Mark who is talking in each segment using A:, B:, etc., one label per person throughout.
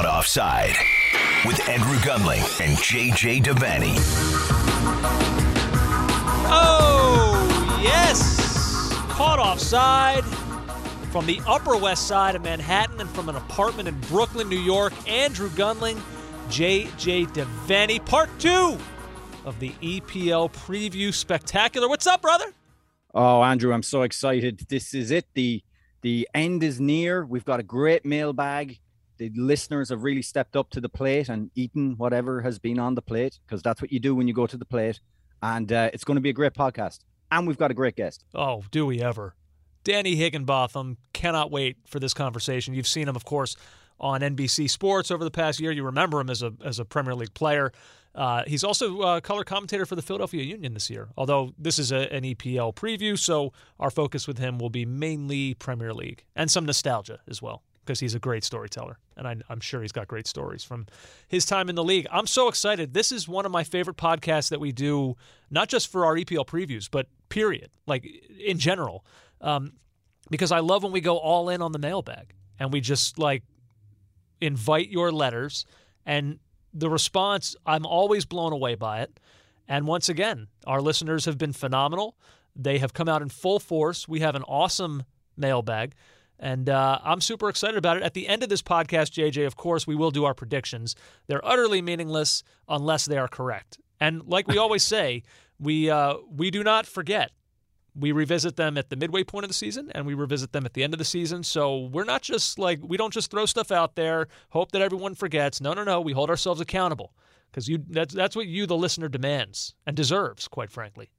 A: Caught Offside with Andrew Gunling and JJ Devaney.
B: Oh, yes. Caught offside from the Upper West Side of Manhattan and from an apartment in Brooklyn, New York. Andrew Gunling, JJ Devaney, part two of the EPL Preview Spectacular. What's up, brother?
C: Oh, Andrew, I'm so excited. This is it. The the end is near. We've got a great mailbag. The listeners have really stepped up to the plate and eaten whatever has been on the plate because that's what you do when you go to the plate. And uh, it's going to be a great podcast. And we've got a great guest.
B: Oh, do we ever? Danny Higginbotham. Cannot wait for this conversation. You've seen him, of course, on NBC Sports over the past year. You remember him as a as a Premier League player. Uh, he's also a color commentator for the Philadelphia Union this year, although this is a, an EPL preview, so our focus with him will be mainly Premier League and some nostalgia as well, because he's a great storyteller, and I, I'm sure he's got great stories from his time in the league. I'm so excited. This is one of my favorite podcasts that we do, not just for our EPL previews, but period, like in general, um, because I love when we go all in on the mailbag and we just like invite your letters and the response, I'm always blown away by it. And once again, our listeners have been phenomenal. They have come out in full force. We have an awesome mailbag, and uh, I'm super excited about it. At the end of this podcast, JJ, of course, we will do our predictions. They're utterly meaningless unless they are correct. And like we always say, we uh, we do not forget we revisit them at the midway point of the season and we revisit them at the end of the season. So we're not just like we don't just throw stuff out there, hope that everyone forgets. No, no, no. We hold ourselves accountable because you that's that's what you the listener demands and deserves, quite frankly.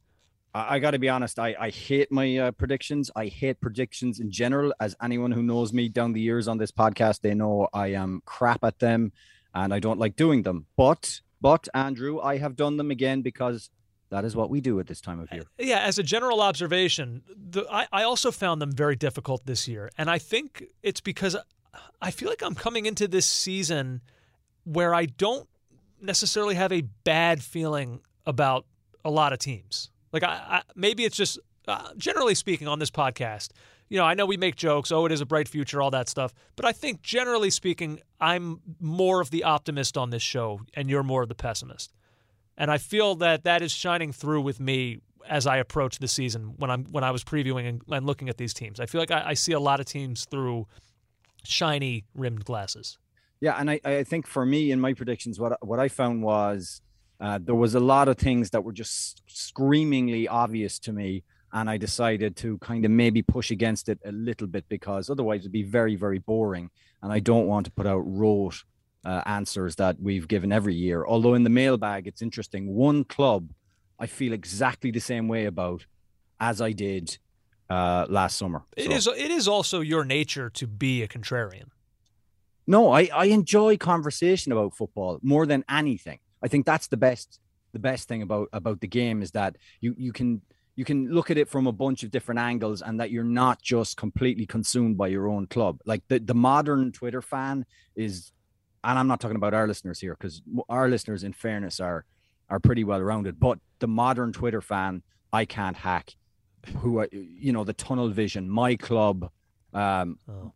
C: I, I got to be honest. I, I hate my uh, predictions. I hate predictions in general. As anyone who knows me down the years on this podcast, they know I am crap at them, and I don't like doing them. But but Andrew, I have done them again because that is what we do at this time of year.
B: Yeah, as a general observation, the, I, I also found them very difficult this year. And I think it's because I feel like I'm coming into this season where I don't necessarily have a bad feeling about a lot of teams. Like, I, I maybe it's just, uh, generally speaking, on this podcast, you know, I know we make jokes, oh, it is a bright future, all that stuff. But I think generally speaking, I'm more of the optimist on this show, and you're more of the pessimist. And I feel that that is shining through with me as I approach the season when I'm when I was previewing and, and looking at these teams. I feel like I, I, see a lot of teams through shiny rimmed glasses.
C: Yeah, and I, I think for me in my predictions, what what I found was uh, there was a lot of things that were just screamingly obvious to me, and I decided to kind of maybe push against it a little bit because otherwise it'd be very very boring, and I don't want to put out rote uh, answers that we've given every year. Although in the mailbag, it's interesting. One club I feel exactly the same way about as I did uh, last summer.
B: So. It is. It is also your nature to be a contrarian.
C: No, I, I enjoy conversation about football more than anything. I think that's the best the best thing about about the game is that you you can you can look at it from a bunch of different angles and that you're not just completely consumed by your own club. Like the, the modern Twitter fan is and I'm not talking about our listeners here because our listeners, in fairness, are are pretty well rounded. But the modern Twitter fan, I can't hack. Who, are you know, the tunnel vision, my club, um, oh.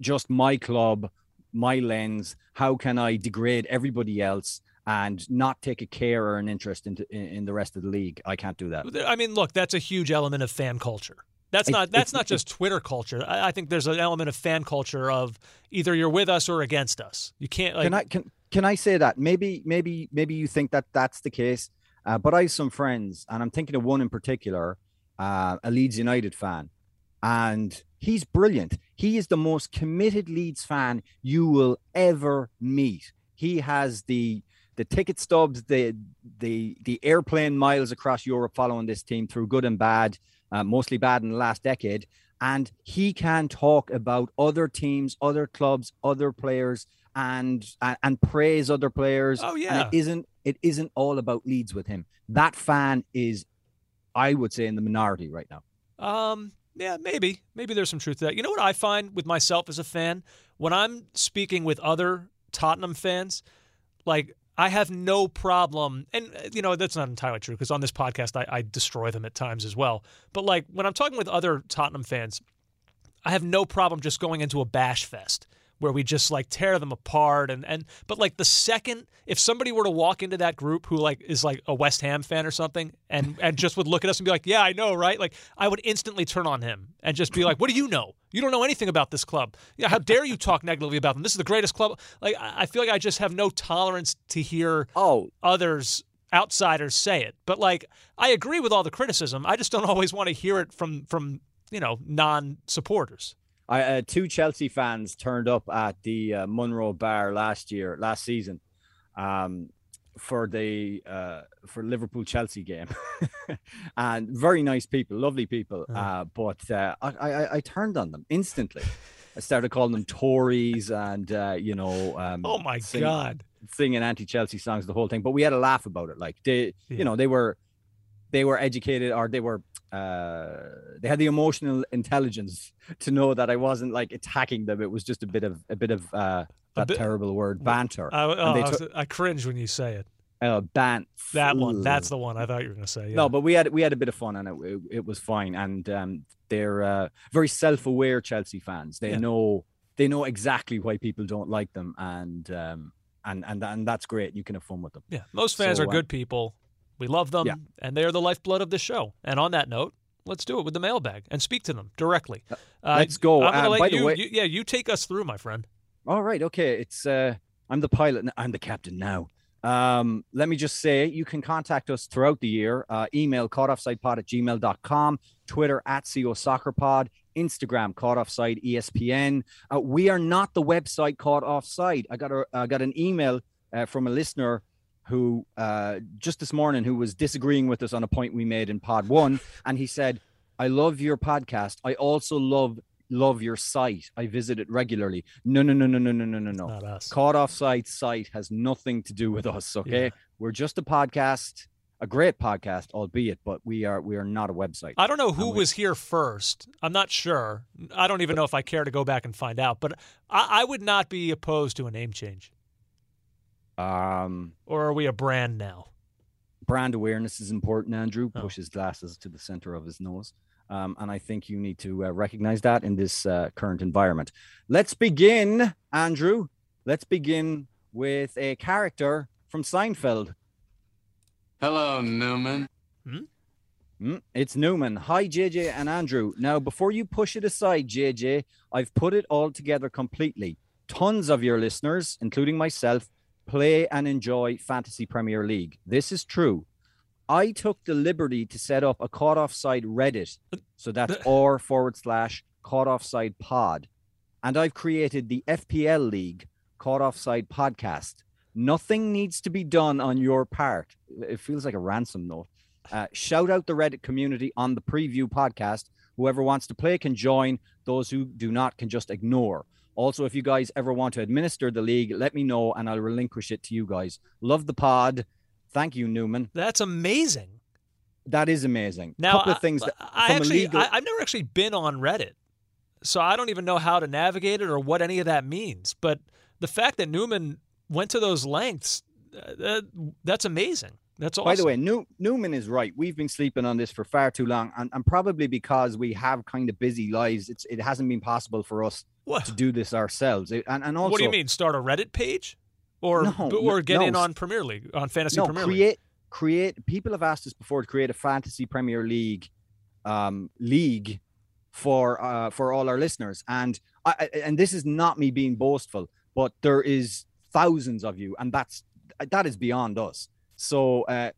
C: just my club, my lens. How can I degrade everybody else? And not take a care or an interest in, in, the rest of the league. I can't do that.
B: I mean, look, that's a huge element of fan culture. That's not that's not just Twitter culture. I, I, think there's an element of fan culture of either you're with us or against us. You can't. Like,
C: can I can can I say that maybe maybe maybe you think that that's the case, uh, but I have some friends, and I'm thinking of one in particular, uh, a Leeds United fan, and he's brilliant. He is the most committed Leeds fan you will ever meet. He has the the ticket stubs, the the the airplane miles across Europe following this team through good and bad uh, mostly bad in the last decade. And he can talk about other teams, other clubs, other players, and and, and praise other players.
B: Oh yeah,
C: and it isn't it isn't all about Leeds with him. That fan is, I would say, in the minority right now.
B: Um, yeah, maybe maybe there's some truth to that. You know what I find with myself as a fan when I'm speaking with other Tottenham fans, like I have no problem, and uh, you know that's not entirely true because on this podcast I, I, destroy them at times as well. But like when I'm talking with other Tottenham fans, I have no problem just going into a bash fest where we just like tear them apart and and but like the second if somebody were to walk into that group who like is like a West Ham fan or something and and just would look at us and be like, "Yeah, I know, right?" Like I would instantly turn on him and just be like, "What do you know? You don't know anything about this club. Yeah, how dare you talk negatively about them? This is the greatest club." Like I feel like I just have no tolerance to hear
C: Oh,
B: others outsiders say it. But like I agree with all the criticism. I just don't always want to hear it from from, you know, non-supporters.
C: I, uh, two Chelsea fans turned up at the uh, Munro Bar last year, last season, um, for the uh, for Liverpool Chelsea game, and very nice people, lovely people. Uh, but uh, I, I I turned on them instantly. I started calling them Tories, and uh, you know, um,
B: Oh my
C: sing-
B: god.
C: singing anti-Chelsea songs, the whole thing. But we had a laugh about it. Like they,
B: Yeah.
C: you know, they were they were educated or they were uh they had the emotional intelligence to know that I wasn't like attacking them. It was just a bit of a bit of uh that
B: bit-
C: terrible word banter.
B: I, oh, I, was-
C: took-
B: I cringe when you say it.
C: uh, bant.
B: That one. That's the one I thought you were going to say. Yeah.
C: No, but we had we had a bit of fun and it it, it was fine. And um, they're uh, very self-aware Chelsea fans. They
B: Yeah.
C: know they know exactly why people don't like them, and um, and and and that's great. You can have fun with them.
B: yeah, most fans
C: So,
B: are
C: uh,
B: good people. We love them,
C: Yeah.
B: and they are the lifeblood of the show. And on that note, let's do it with the mailbag and speak to them directly. Uh,
C: let's go.
B: I'm gonna
C: Uh,
B: let
C: by the
B: you,
C: way-
B: you- yeah, you take us through, my friend.
C: All right, okay. It's uh I'm the pilot. I'm the captain now. Um, let me just say you can contact us throughout the year. Uh, email caughtoffsidepod at gmail.com, Twitter at CO Soccer Pod, Instagram caught offside ESPN. Uh, we are not the website caught offside. I got a I got an email uh, from a listener who uh, just this morning who was disagreeing with us on a point we made in pod one, and he said, "I love your podcast. I also love love your site. I visit it regularly." No, no, no, no, no, no, no, no, no. Caught offside site site has nothing to do with us. Okay,
B: Yeah.
C: we're just a podcast, a great podcast, albeit, but we are we are not a website.
B: I don't know who was here first. I'm not sure. I don't even know if I care to go back and find out. But I, I would not be opposed to a name change.
C: Um,
B: Or are we a brand now?
C: brand awareness is important. Andrew
B: Oh.
C: pushes glasses to the center of his nose. Um, and I think you need to uh, recognize that in this uh, current environment. Let's begin, Andrew. Let's begin with a character from Seinfeld.
D: Hello, Newman.
C: Mm, it's Newman. Hi, JJ and Andrew. Now, before you push it aside, JJ, I've put it all together completely. Tons of your listeners, including myself, play and enjoy Fantasy Premier League. This is true. I took the liberty to set up a caught offside Reddit. So that's r forward slash caught offside pod. And I've created the FPL League caught offside podcast. Nothing needs to be done on your part. It feels like a ransom note. Uh, shout out the Reddit community on the preview podcast. Whoever wants to play can join. Those who do not can just ignore. Also, if you guys ever want to administer the league, let me know and I'll relinquish it to you guys. Love the pod. Thank you, Newman.
B: That's amazing.
C: That is amazing.
B: Now,
C: couple of things that,
B: I actually,
C: legal-
B: I, I've never actually been on Reddit, so I don't even know how to navigate it or what any of that means. But the fact that Newman went to those lengths, uh, that's amazing. That's awesome.
C: By the way, New, Newman is right. We've been sleeping on this for far too long, and, and probably because we have kind of busy lives, it's it hasn't been possible for us
B: what,
C: to do this ourselves. And and also,
B: what do you mean? Start a Reddit page, or
C: No,
B: or get
C: no.
B: in on Premier League on Fantasy
C: no
B: Premier League?
C: create create. People have asked us before to create a fantasy Premier League um, league for uh, for all our listeners, and I, and this is not me being boastful, but there is thousands of you, and that's that is beyond us. So uh,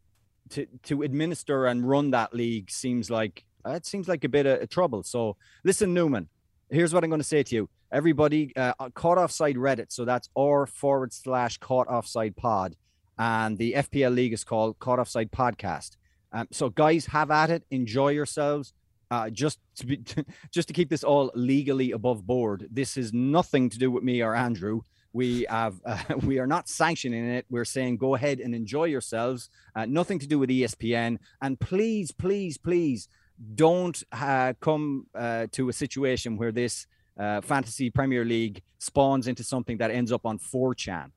C: to to administer and run that league seems like uh, it seems like a bit of trouble. So listen, Newman, here's what I'm going to say to you. Everybody, uh, caught offside Reddit. So that's r forward slash caught offside pod, and the FPL league is called Caught Offside Podcast. Um, so guys, have at it. Enjoy yourselves. Uh, just to be, just to keep this all legally above board. This is nothing to do with me or Andrew. We have uh, we are not sanctioning it. We're saying go ahead and enjoy yourselves. Uh, nothing to do with ESPN. And please, please, please don't uh, come uh, to a situation where this uh, fantasy Premier League spawns into something that ends up on 4chan.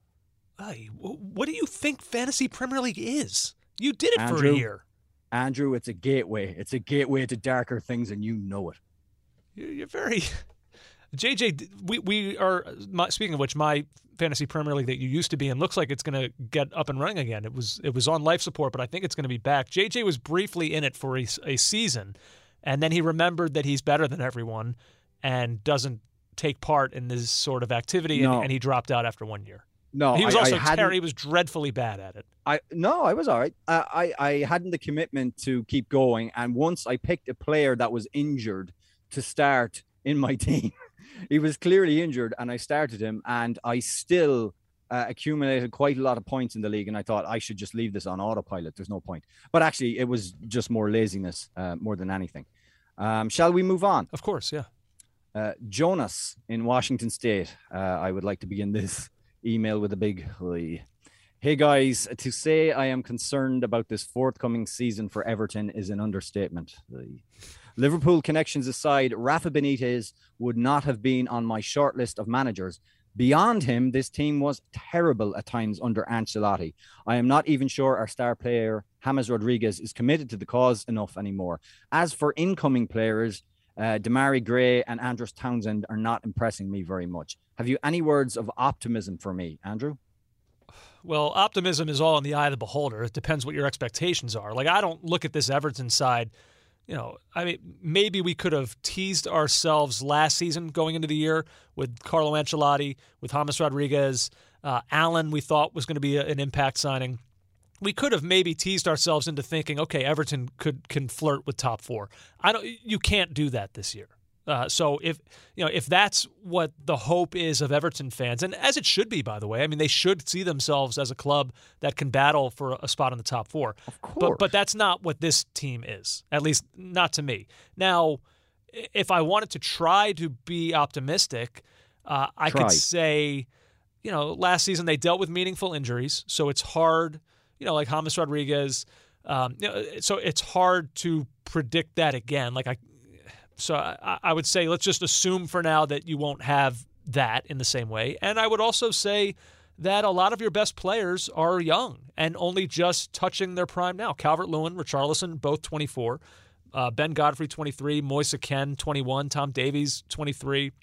B: Hey, what do you think Fantasy Premier League is? You did it for a
C: Andrew?
B: year.
C: Andrew, it's a gateway. It's a gateway to darker things, and you know it.
B: You're, you're very. JJ, we we are speaking of which, my fantasy Premier League that you used to be in looks like it's going to get up and running again. It was it was on life support, but I think it's going to be back. JJ was briefly in it for a, a season, and then he remembered that he's better than everyone and doesn't take part in this sort of activity,
C: No.
B: and, and he dropped out after one year.
C: No,
B: he was
C: I,
B: also
C: I
B: terrible. He was dreadfully bad at it.
C: I no, I was all right. Uh, I I hadn't the commitment to keep going, and once I picked a player that was injured to start in my team, he was clearly injured, and I started him, and I still uh, accumulated quite a lot of points in the league, and I thought I should just leave this on autopilot. There's no point, but actually, it was just more laziness uh, more than anything. Um, shall we move on?
B: Of course, yeah.
C: Uh, Jonas in Washington State. Uh, I would like to begin this email with a big "Oi." Hey guys, to say I am concerned about this forthcoming season for Everton is an understatement. Oi. Liverpool connections aside, Rafa Benitez would not have been on my short list of managers. Beyond him, this team was terrible at times under Ancelotti. I am not even sure our star player, James Rodriguez, is committed to the cause enough anymore. As for incoming players, uh, Demarai Gray and Andros Townsend are not impressing me very much. Have you any words of optimism for me, Andrew?
B: Well, optimism is all in the eye of the beholder. It depends what your expectations are. Like I don't look at this Everton side. You know, I mean, maybe we could have teased ourselves last season going into the year with Carlo Ancelotti, with James Rodriguez, uh, Allen. We thought was going to be a, an impact signing. We could have maybe teased ourselves into thinking, okay, Everton could can flirt with top four. I don't. You can't do that this year. Uh, so if you know if that's what the hope is of Everton fans, and as it should be, by the way, I mean they should see themselves as a club that can battle for a spot in the top four.
C: Of
B: But but that's not what this team is, at least not to me. Now, if I wanted to try to be optimistic, uh, I
C: Try.
B: could say, you know, last season they dealt with meaningful injuries, so it's hard. You know, like James Rodriguez. Um, you know, so it's hard to predict that again. Like I, so I, I would say let's just assume for now that you won't have that in the same way. And I would also say that a lot of your best players are young and only just touching their prime now. Calvert Lewin, Richarlison, both 24. Uh, ben Godfrey, 23. Moise Kean, 21. Tom Davies, 23.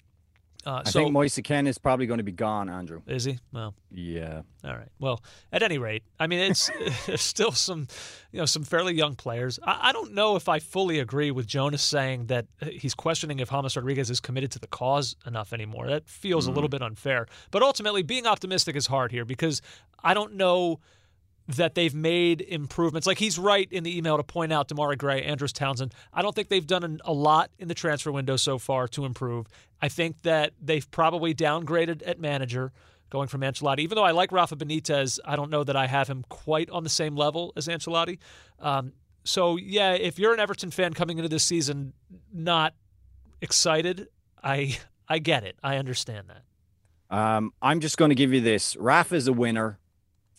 B: Uh,
C: I
B: so
C: think Moise Kean is probably going to be gone, Andrew.
B: is he? Well,
C: Yeah.
B: all right. Well, at any rate, I mean, it's there's still some, you know, some fairly young players. I, I don't know if I fully agree with Jonas saying that he's questioning if James Rodriguez is committed to the cause enough anymore. That feels a little bit unfair. But ultimately, being optimistic is hard here because I don't know that they've made improvements. Like he's right in the email to point out Demarai Gray, Andros Townsend. I don't think they've done a lot in the transfer window so far to improve. I think that they've probably downgraded at manager going from Ancelotti. Even though I like Rafa Benitez, I don't know that I have him quite on the same level as Ancelotti. Um, so yeah, if you're an Everton fan coming into this season not excited, I I get it. I understand that.
C: Um, I'm just going to give you this. Raf is a winner.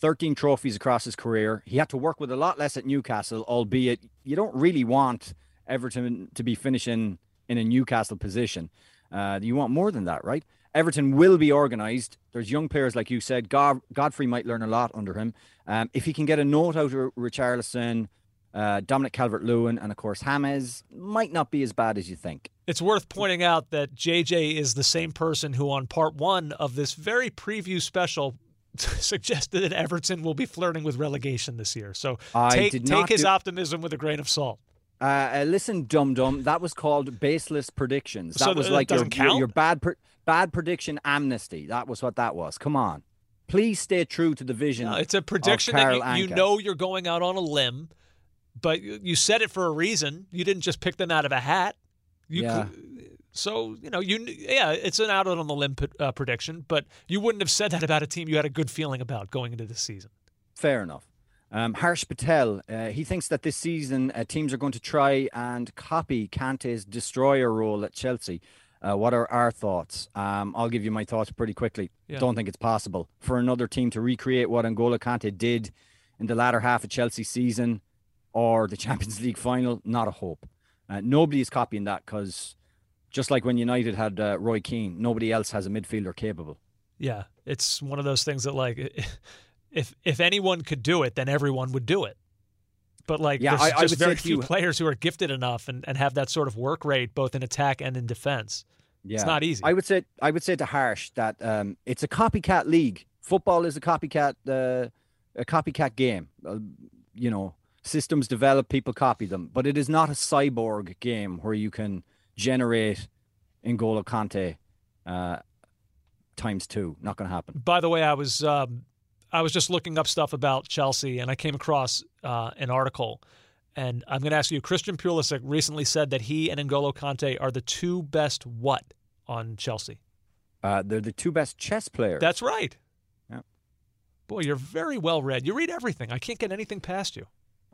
C: 13 trophies across his career. He had to work with a lot less at Newcastle, albeit you don't really want Everton to be finishing in a Newcastle position. Uh, you want more than that, right? Everton will be organised. There's young players, like you said. God- Godfrey might learn a lot under him. Um, if he can get a note out of Richarlison, uh, Dominic Calvert Lewin, and of course James, might not be as bad as you think.
B: It's worth pointing out that JJ is the same person who, on part one of this very preview special, suggested that Everton will be flirting with relegation this year. So
C: I
B: take take his
C: do-
B: optimism with a grain of salt.
C: Uh, uh, listen, dum dum. That was called baseless predictions. That
B: So
C: was like your, your, your bad pre- bad prediction amnesty. That was what that was. Come on, please stay true to the vision.
B: No, it's a prediction that you, you know you're going out on a limb, but you you said it for a reason. You didn't just pick them out of a hat. You
C: Yeah.
B: cou- so you know you yeah, it's an out on the limb uh, prediction, but you wouldn't have said that about a team you had a good feeling about going into the season.
C: Fair enough. Um, Harsh Patel, uh, he thinks that this season uh, teams are going to try and copy Kante's destroyer role at Chelsea. Uh, what are our thoughts? Um, I'll give you my thoughts pretty quickly.
B: Yeah.
C: Don't think it's possible for another team to recreate what N'Golo Kante did in the latter half of Chelsea season or the Champions League final. Not a hope. Uh, nobody is copying that because just like when United had uh, Roy Keane, nobody else has a midfielder capable.
B: Yeah, it's one of those things that like if if anyone could do it, then everyone would do it. But like
C: Yeah,
B: there's
C: I- I
B: just
C: would say
B: very few
C: you-
B: players who are gifted enough and, and have that sort of work rate both in attack and in defense.
C: Yeah.
B: It's not easy.
C: I would say I would say to Harsh that um, it's a copycat league. Football is a copycat uh, a copycat game. Uh, you know, systems develop, people copy them, but it is not a cyborg game where you can generate N'Golo Kante uh, times two. Not going to happen.
B: By the way, I was um, I was just looking up stuff about Chelsea, and I came across uh, an article. And I'm going to ask you, Christian Pulisic recently said that he and N'Golo Kante are the two best what on Chelsea?
C: Uh, they're the two best chess players.
B: That's right.
C: Yeah.
B: Boy, you're very well read. You read everything. I can't get anything past you.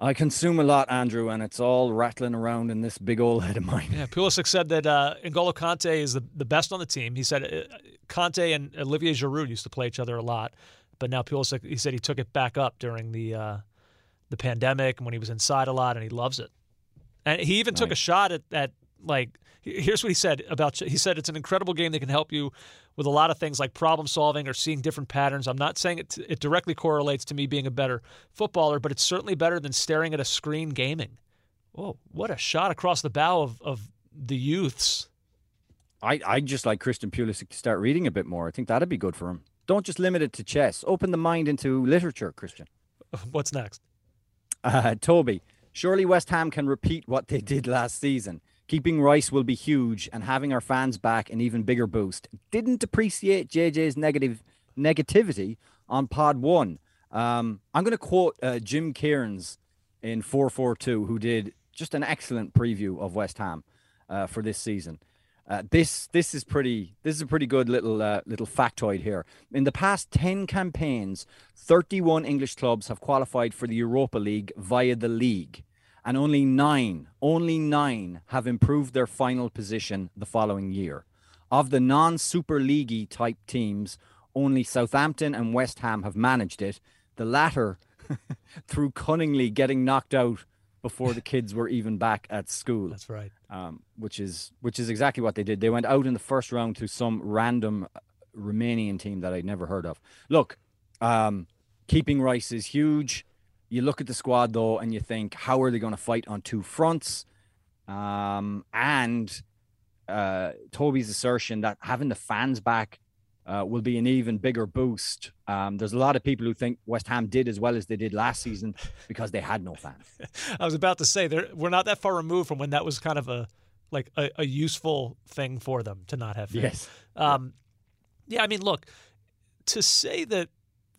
C: I consume a lot, Andrew, and it's all rattling around in this big old head of mine.
B: Yeah, Pulisic said that uh, N'Golo Kante is the, the best on the team. He said uh, Kante and Olivier Giroud used to play each other a lot, but now Pulisic, he said he took it back up during the uh, the pandemic and when he was inside a lot, and he loves it. And he even took a shot at, at like here's what he said about he said it's an incredible game that can help you with a lot of things like problem solving or seeing different patterns. I'm not saying it it directly correlates to me being a better footballer, but it's certainly better than staring at a screen gaming. Whoa, what a shot across the bow of, of the youths.
C: I I just like Christian Pulisic to start reading a bit more. I think that'd be good for him. Don't just limit it to chess. Open the mind into literature, Christian.
B: What's next?
C: Uh, Toby, surely West Ham can repeat what they did last season. Keeping Rice will be huge, and having our fans back an even bigger boost. Didn't appreciate JJ's negative negativity on Pod One. Um, I'm going to quote uh, Jim Cairns in 442, who did just an excellent preview of West Ham uh, for this season. Uh, this this is pretty this is a pretty good little uh, little factoid here. In the past 10 campaigns, 31 English clubs have qualified for the Europa League via the league, and only 9, only 9 have improved their final position the following year. Of the non-super leaguey type teams, only Southampton and West Ham have managed it. The latter through cunningly getting knocked out before the kids were even back at school
B: That's right.
C: um, which is which is exactly what they did. They went out in the first round to some random uh, Romanian team that I'd never heard of. Look, um, keeping Rice is huge. You look at the squad though, and you think, how are they going to fight on two fronts? Um, and uh, Toby's assertion that having the fans back uh, will be an even bigger boost. Um, there's a lot of people who think West Ham did as well as they did last season because they had no fans.
B: I was about to say we're not that far removed from when that was kind of a like a, a useful thing for them to not have fans.
C: Yes.
B: Um, yeah, I mean, look, to say that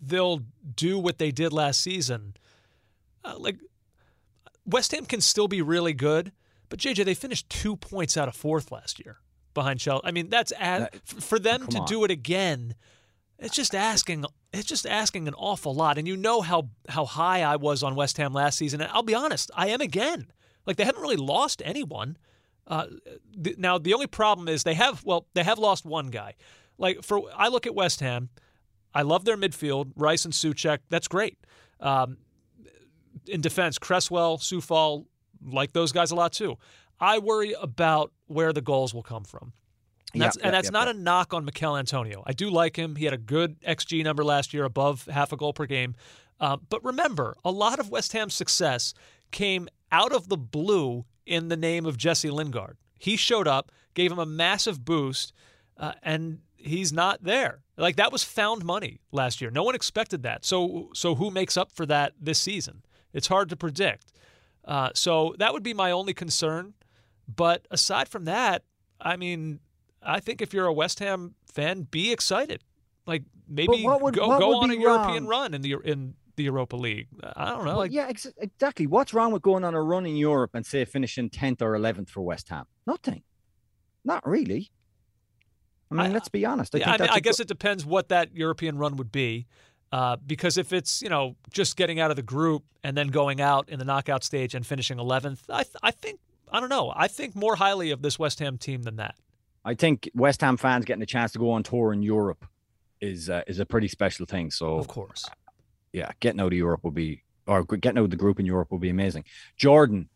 B: they'll do what they did last season, uh, like West Ham can still be really good, but JJ they finished two points out of fourth last year behind Chelsea. I mean, that's as,
C: That-
B: for them to
C: on.
B: do it again. It's just asking. It's just asking an awful lot, and you know how how high I was on West Ham last season. And I'll be honest, I am again. Like they haven't really lost anyone. Uh, th- now the only problem is they have well they have lost one guy. Like for I look at West Ham, I love their midfield, Rice and Soucek. That's great. Um, in defense, Cresswell, Coufal, like those guys a lot too. I worry about where the goals will come from. And that's, and that's not a knock on Mikel Antonio. I do like him. He had a good XG number last year, above half a goal per game. Uh, but remember, a lot of West Ham's success came out of the blue in the name of Jesse Lingard. He showed up, gave him a massive boost, uh, and he's not there. Like that was found money last year. No one expected that. So, so who makes up for that this season? It's hard to predict. Uh, so that would be my only concern. But aside from that, I mean, I think if you're a West Ham fan, be excited. Like maybe
C: would-
B: go go on a
C: be
B: European run in the in the Europa League. I don't know. Like
C: yeah, ex- exactly. What's wrong with going on a run in Europe and say finishing tenth or eleventh for West Ham? Nothing. Not really. I mean,
B: I-
C: let's be honest. I
B: yeah,
C: think
B: I, mean, I guess
C: good-
B: it depends what that European run would be. Uh, because if it's you know just getting out of the group and then going out in the knockout stage and finishing 11th, I th- I think I don't know. I think more highly of this West Ham team than that.
C: I think West Ham fans getting a chance to go on tour in Europe is uh, is a pretty special thing. So
B: Of course.
C: yeah, getting out of Europe will be, or getting out of the group in Europe will be amazing. Jordan,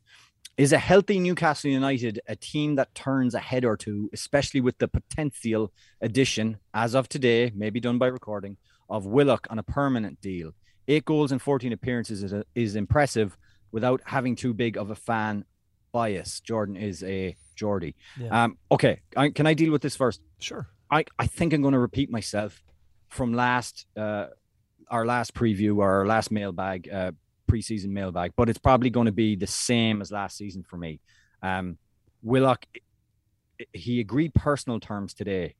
C: is a healthy Newcastle United a team that turns a head or two, especially with the potential addition, as of today, maybe done by recording, of Willock on a permanent deal? Eight goals and 14 appearances is, is impressive without having too big of a fan bias. Jordan is a Jordy.
B: Yeah.
C: Um, okay, I, can I deal with this first?
B: Sure.
C: I, I think I'm going to repeat myself from last uh, our last preview or our last mailbag uh, preseason mailbag, but it's probably going to be the same as last season for me. Um, Willock, he agreed personal terms today.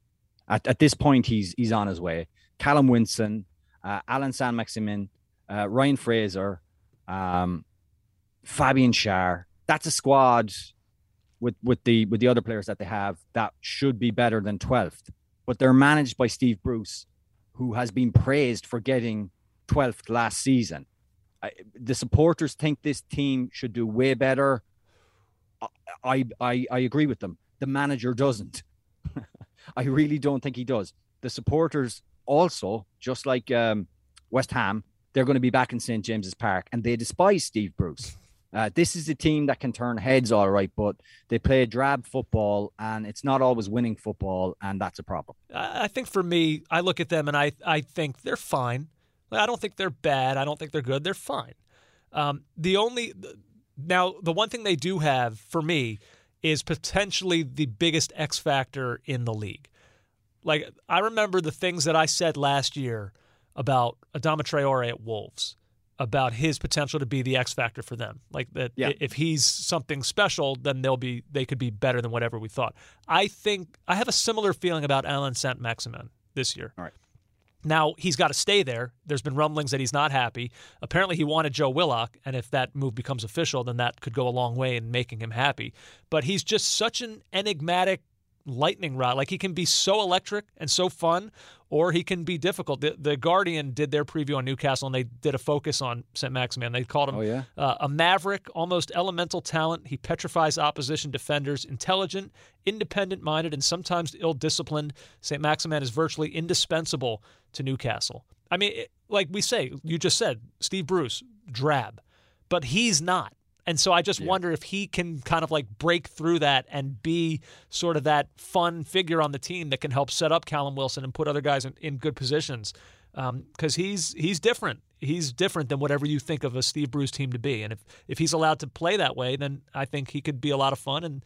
C: At, at this point, he's he's on his way. Callum Wilson, uh, Alan Saint Maximin, uh, Ryan Fraser, um, Fabian Schär. That's a squad with with the with the other players that they have that should be better than 12th. But they're managed by Steve Bruce, who has been praised for getting 12th last season. I, the supporters think this team should do way better. I I I agree with them. The manager doesn't. I really don't think he does. The supporters also, just like um, West Ham, they're going to be back in St James's Park, and they despise Steve Bruce. Uh, this is a team that can turn heads, all right, but they play drab football, and it's not always winning football, and that's a problem.
B: I think for me, I look at them and I I think they're fine. I don't think they're bad. I don't think they're good. They're fine. Um, the only now the one thing they do have for me is potentially the biggest X factor in the league. Like I remember the things that I said last year about Adama Traore at Wolves about his potential to be the X factor for them. Like that
C: Yeah.
B: if he's something special, then they'll be they could be better than whatever we thought. I think I have a similar feeling about Alan Saint Maximin this year.
C: All right.
B: Now he's got to stay there. There's been rumblings that he's not happy. Apparently, he wanted Joe Willock, and if that move becomes official, then that could go a long way in making him happy. But he's just such an enigmatic lightning rod. Like he can be so electric and so fun, or he can be difficult. The, the Guardian did their preview on Newcastle, and they did a focus on St. Maximin. They called him
C: Oh, yeah?
B: uh, a maverick, almost elemental talent. He petrifies opposition defenders. Intelligent, independent minded, and sometimes ill disciplined. St. Maximin is virtually indispensable to Newcastle. I mean, it, like we say, you just said, Steve Bruce, drab, but he's not. And so I just wonder if he can kind of like break through that and be sort of that fun figure on the team that can help set up Callum Wilson and put other guys in, in good positions. Um, because he's he's different. He's different than whatever you think of a Steve Bruce team to be. And if, if he's allowed to play that way, then I think he could be a lot of fun and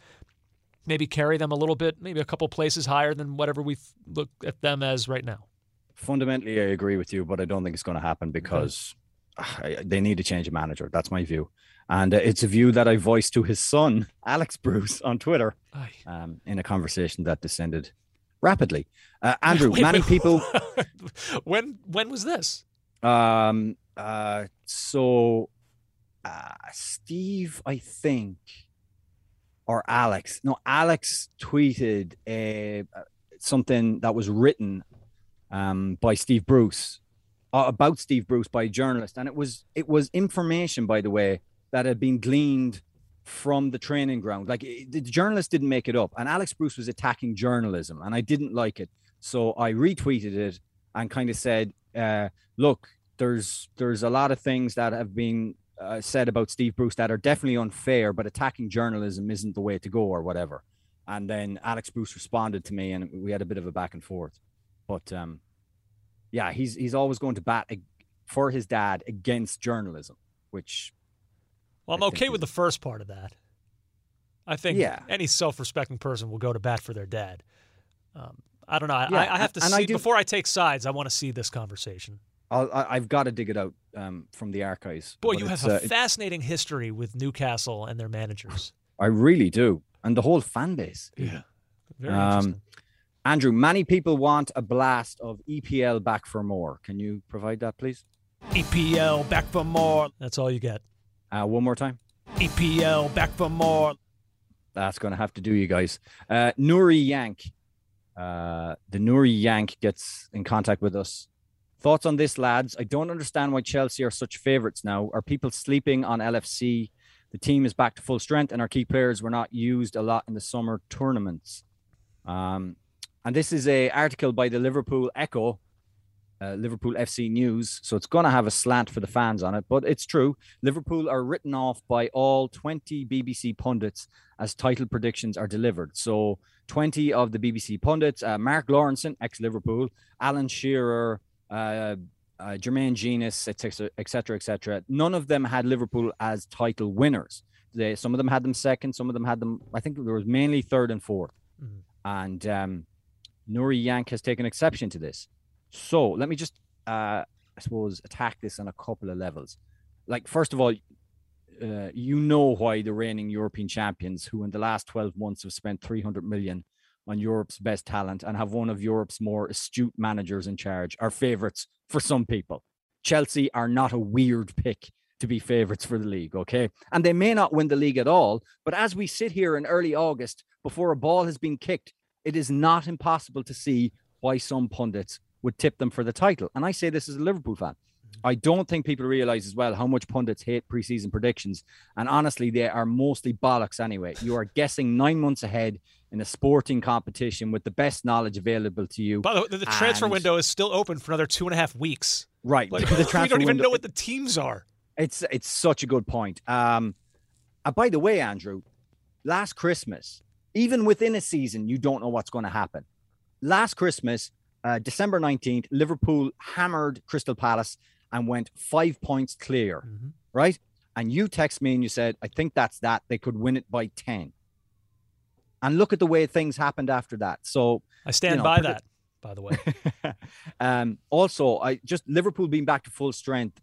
B: maybe carry them a little bit, maybe a couple places higher than whatever we look at them as right now.
C: Fundamentally, I agree with you, but I don't think it's going to happen because ah, I, they need to change a manager. That's my view. And uh, it's a view that I voiced to his son, Alex Bruce, on Twitter um, in a conversation that descended rapidly. Uh, Andrew,
B: Wait,
C: many
B: wait,
C: people.
B: when when was this?
C: Um, uh, so uh, Steve, I think, or Alex. No, Alex tweeted a something that was written um, by Steve Bruce uh, about Steve Bruce by a journalist, and it was it was information, by the way, that had been gleaned from the training ground. Like the journalist didn't make it up, and Alex Bruce was attacking journalism, and I didn't like it, so I retweeted it and kind of said, uh, "Look, there's there's a lot of things that have been." Uh, said about Steve Bruce that are definitely unfair, but attacking journalism isn't the way to go, or whatever. And then Alex Bruce responded to me, and we had a bit of a back and forth. But um, yeah, he's he's always going to bat for his dad against journalism, which
B: Well, I'm
C: I
B: okay with the first part of that. I think
C: Yeah.
B: any self-respecting person will go to bat for their dad. Um, I don't know. I,
C: Yeah,
B: I have to
C: and I
B: see
C: do-
B: before I take sides. I want to see this conversation.
C: I'll, I, I've got to dig it out um, from the archives.
B: Boy, you have a
C: uh,
B: fascinating history with Newcastle and their managers.
C: I really do, and the whole fan base.
B: Yeah, very
C: Um,
B: interesting.
C: Andrew, many people want a blast of EPL back for more. Can you provide that, please?
B: EPL back for more. That's all you get.
C: Uh, one more time.
B: EPL back for more.
C: That's going to have to do, you guys. Uh, Nuri Yank. Uh, the Nuri Yank gets in contact with us. Thoughts on this, lads? I don't understand why Chelsea are such favorites now. Are people sleeping on LFC? The team is back to full strength, and our key players were not used a lot in the summer tournaments. Um, and this is a article by the Liverpool Echo, uh, Liverpool FC News. So it's going to have a slant for the fans on it, but it's true. Liverpool are written off by all 20 BBC pundits as title predictions are delivered. So 20 of the BBC pundits, uh, Mark Lawrenson, ex-Liverpool, Alan Shearer, uh, uh, Jermaine Jenas, etc., etc., etc. None of them had Liverpool as title winners. They, some of them had them second, some of them had them. I think there was mainly third and 4th
B: Mhm.
C: and um, Nuri Yank has taken exception to this. So let me just, uh, I suppose, attack this on a couple of levels. Like first of all, uh, you know why the reigning European champions, who in the last 12 months have spent 300 million on Europe's best talent and have one of Europe's more astute managers in charge, are favourites for some people. Chelsea are not a weird pick to be favourites for the league, okay? And they may not win the league at all, but as we sit here in early August before a ball has been kicked, it is not impossible to see why some pundits would tip them for the title. And I say this as a Liverpool fan. I don't think people realize as well how much pundits hate preseason predictions. And honestly, they are mostly bollocks anyway. You are guessing nine months ahead in a sporting competition with the best knowledge available to you.
B: By the way, the transfer
C: And-
B: window is still open for another two and a half weeks.
C: Right.
B: Like,
C: the transfer we
B: don't even
C: window-
B: know what the teams are.
C: It's it's such a good point. Um, uh, by the way, Andrew, last Christmas, even within a season, you don't know what's going to happen. Last Christmas, uh, December nineteenth, Liverpool hammered Crystal Palace and went five points clear.
B: Mhm.
C: Right, and you text me and you said, "I think that's that. They could win it by 10. And look at the way things happened after that. So
B: I stand
C: know,
B: by that. By the way,
C: um, also, I just Liverpool being back to full strength.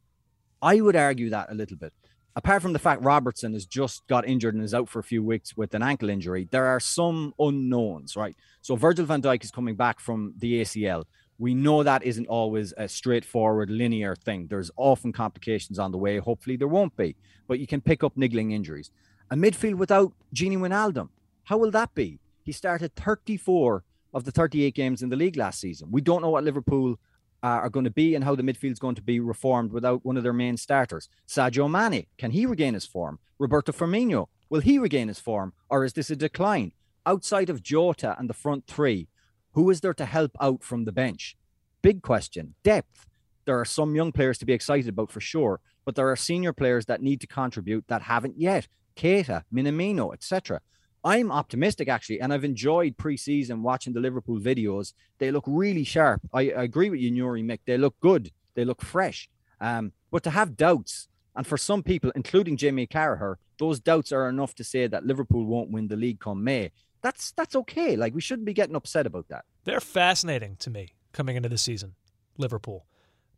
C: I would argue that a little bit. Apart from the fact Robertson has just got injured and is out for a few weeks with an ankle injury, there are some unknowns, right? So Virgil van Dijk is coming back from the ACL. We know that isn't always a straightforward linear thing. There's often complications on the way. Hopefully there won't be, but you can pick up niggling injuries. A midfield without Gini Wijnaldum, how will that be? He started 34 of the 38 games in the league last season. We don't know what Liverpool Uh, are going to be and how the midfield's going to be reformed without one of their main starters. Sadio Mane, can he regain his form? Roberto Firmino, will he regain his form or is this a decline? Outside of Jota and the front three, who is there to help out from the bench? Big question. Depth. There are some young players to be excited about for sure, but there are senior players that need to contribute that haven't yet. Keita, Minamino, etc. I'm optimistic actually, and I've enjoyed preseason watching the Liverpool videos. They look really sharp. I, I agree with you, Nuri Mick. They look good. They look fresh. Um, but to have doubts, and for some people, including Jamie Carragher, those doubts are enough to say that Liverpool won't win the league come May. That's that's okay. Like we shouldn't be getting upset about that.
B: they're fascinating to me coming into the season, Liverpool,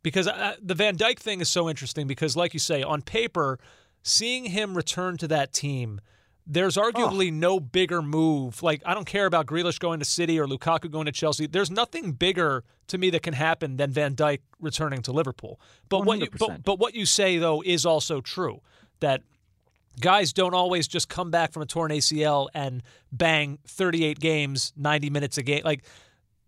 B: because uh, the Van Dijk thing is so interesting. Because, like you say, on paper, seeing him return to that team. There's arguably no bigger move. Like I don't care about Grealish going to City or Lukaku going to Chelsea. There's nothing bigger to me that can happen than Van Dijk returning to Liverpool. But what you but, but what you say though is also true that guys don't always just come back from a torn ACL and bang 38 games, 90 minutes a game. Like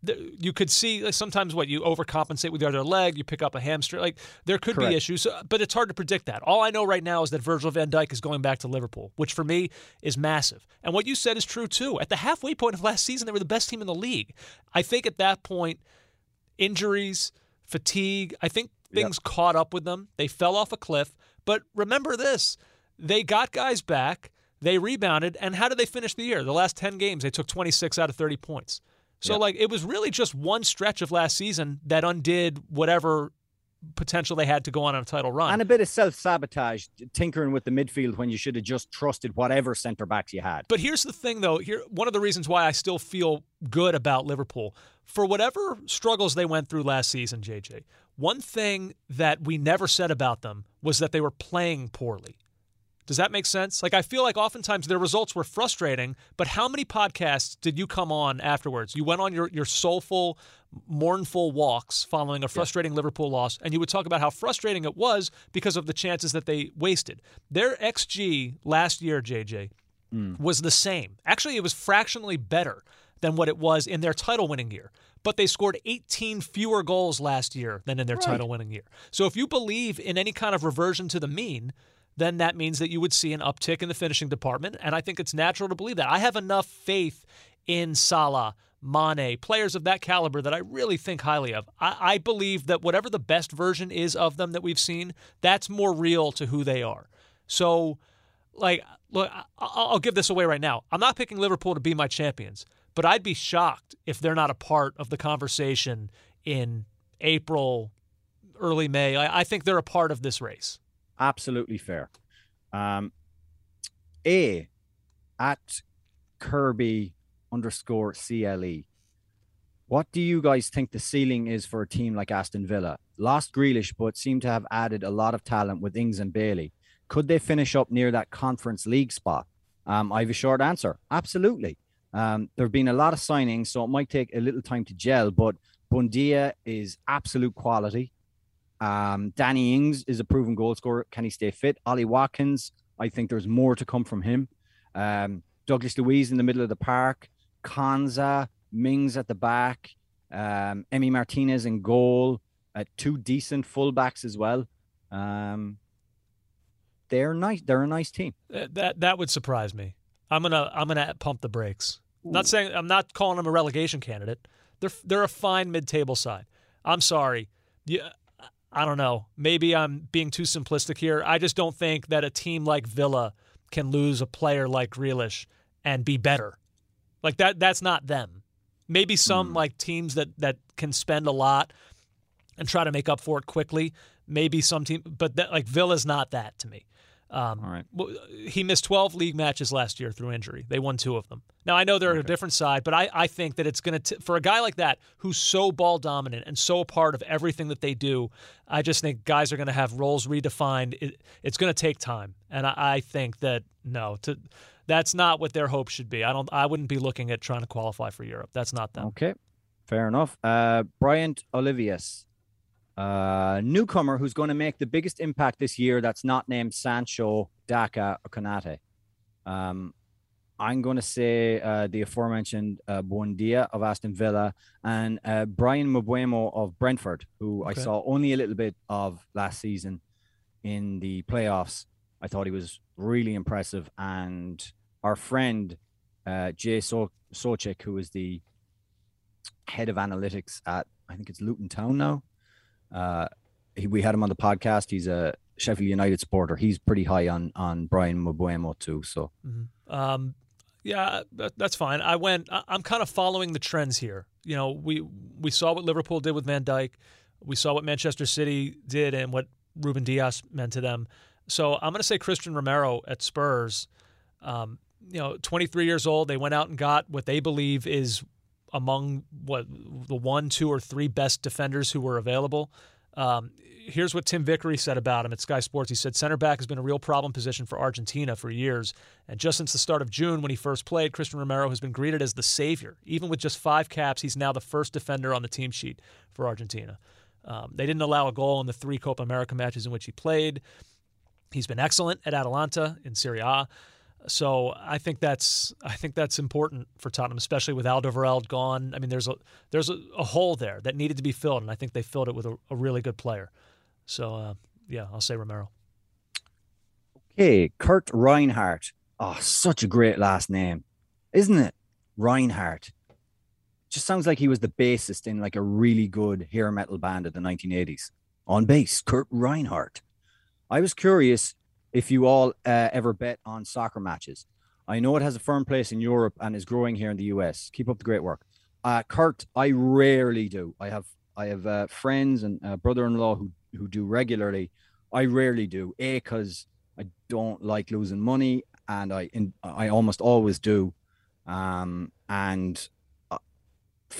B: you could see like, sometimes what you overcompensate with the other leg, you pick up a hamstring. Like there could
C: Correct.
B: be issues, uh, but it's hard to predict that. All I know right now is that Virgil van Dijk is going back to Liverpool, which for me is massive. And what you said is true too. At the halfway point of last season, they were the best team in the league. I think at that point, injuries, fatigue, I think things caught up with them. They fell off a cliff. But remember this they got guys back, they rebounded, and how did they finish the year? The last 10 games, they took 26 out of 30 points. So,
C: Yeah.
B: like, it was really just one stretch of last season that undid whatever potential they had to go on a title run.
C: And a bit of self sabotage, tinkering with the midfield when you should have just trusted whatever centre backs you had.
B: But here's the thing, though. Here, one of the reasons why I still feel good about Liverpool for whatever struggles they went through last season, JJ. One thing that we never said about them was that they were playing poorly. Does that make sense? Like I feel like oftentimes their results were frustrating, but how many podcasts did you come on afterwards? You went on your your soulful, mournful walks following a frustrating Liverpool loss, and you would talk about how frustrating it was because of the chances that they wasted. Their XG last year, JJ, mm. was the same. Actually, it was fractionally better than what it was in their title winning year. But they scored 18 fewer goals last year than in their title winning year. So if you believe in any kind of reversion to the mean, then that means that you would see an uptick in the finishing department. And I think it's natural to believe that. I have enough faith in Salah, Mane, players of that caliber that I really think highly of. I, I believe that whatever the best version is of them that we've seen, that's more real to who they are. So, like, look, I'll give this away right now. I'm not picking Liverpool to be my champions, but I'd be shocked if they're not a part of the conversation in April, early May. I think they're a part of this race.
C: Absolutely fair. Um, A at Kirby underscore CLE. What do you guys think the ceiling is for a team like Aston Villa? Lost Grealish, but seem to have added a lot of talent with Ings and Bailey. Could they finish up near that Conference League spot? Um, I have a short answer. Absolutely. Um, there have been a lot of signings, so it might take a little time to gel, but Buendia is absolute quality. Um, Danny Ings is a proven goal scorer. Can he stay fit? Ollie Watkins, I think there's more to come from him. Um, Douglas Luiz in the middle of the park. Konsa, Mings at the back. Um, Emi Martinez in goal. Uh, two decent fullbacks as well. Um, they're nice. They're a nice team.
B: That that would surprise me. I'm gonna I'm gonna pump the brakes. Not saying I'm not calling them a relegation candidate. They're they're a fine mid-table side. I'm sorry. Yeah, I don't know. Maybe I'm being too simplistic here. I just don't think that a team like Villa can lose a player like Grealish and be better. Like that that's not them. Maybe some mm. like teams that that can spend a lot and try to make up for it quickly. Maybe some team, but that, like Villa's not that to me. Um,
C: All right.
B: He missed 12 league matches last year through injury. They won two of them. Now, I know they're okay. a different side, but I, I think that it's going to, for a guy like that who's so ball dominant and so a part of everything that they do, I just think guys are going to have roles redefined. It, it's going to take time. And I, I think that, no, to, that's not what their hope should be. I don't. I wouldn't be looking at trying to qualify for Europe. That's not them.
C: Okay, fair enough. Uh, Bryant Olivius uh, newcomer who's going to make the biggest impact this year that's not named Sancho, Daka, or Konate. Um, I'm going to say uh, the aforementioned uh, Buendia of Aston Villa and uh, Bryan Mbeumo of Brentford, who okay. I saw only a little bit of last season in the playoffs. I thought he was really impressive. And our friend uh, Jay so- Sochik, who is the head of analytics at, I think it's Luton Town now, uh, he, we had him on the podcast. He's a Sheffield United supporter. He's pretty high on on Bryan Mbeumo too. So,
B: mm-hmm. um, yeah, that, that's fine. I went. I, I'm kind of following the trends here. You know, we we saw what Liverpool did with Van Dijk. We saw what Manchester City did and what Ruben Dias meant to them. So I'm going to say Cristian Romero at Spurs. Um, you know, 23 years old. They went out and got what they believe is among what the one, two, or three best defenders who were available. Um, here's what Tim Vickery said about him at Sky Sports. He said center back has been a real problem position for Argentina for years, and just since the start of June when he first played, Cristian Romero has been greeted as the savior. Even with just five caps, he's now the first defender on the team sheet for Argentina. Um, they didn't allow a goal in the three Copa America matches in which he played. He's been excellent at Atalanta in Serie A. So I think that's I think that's important for Tottenham, especially with Alderweireld gone. I mean, there's a there's a, a, hole there that needed to be filled, and I think they filled it with a, a really good player. So uh, yeah, I'll say Romero.
C: Okay, Kurt Reinhardt. Oh, such a great last name, isn't it? Reinhardt. Just sounds like he was the bassist in like a really good hair metal band of the 1980s. On bass, Kurt Reinhardt. I was curious if you all uh, ever bet on soccer matches. I know it has a firm place in Europe and is growing here in the US. Keep up the great work. Uh, Kurt, I rarely do. I have I have uh, friends and uh, brother-in-law who who do regularly. I rarely do. A because I don't like losing money, and I in, I almost always do. Um, and uh,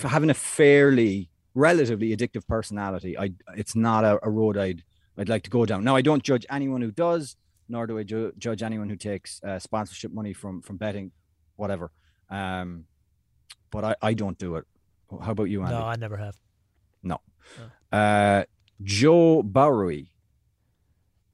C: having a fairly relatively addictive personality, I it's not a, a road I'd I'd like to go down. Now I don't judge anyone who does nor do I ju- judge anyone who takes uh, sponsorship money from from betting, whatever. Um, but I, I don't do it. How about you, Andy?
B: No, I never have.
C: No. no. Uh, Joe Bowery.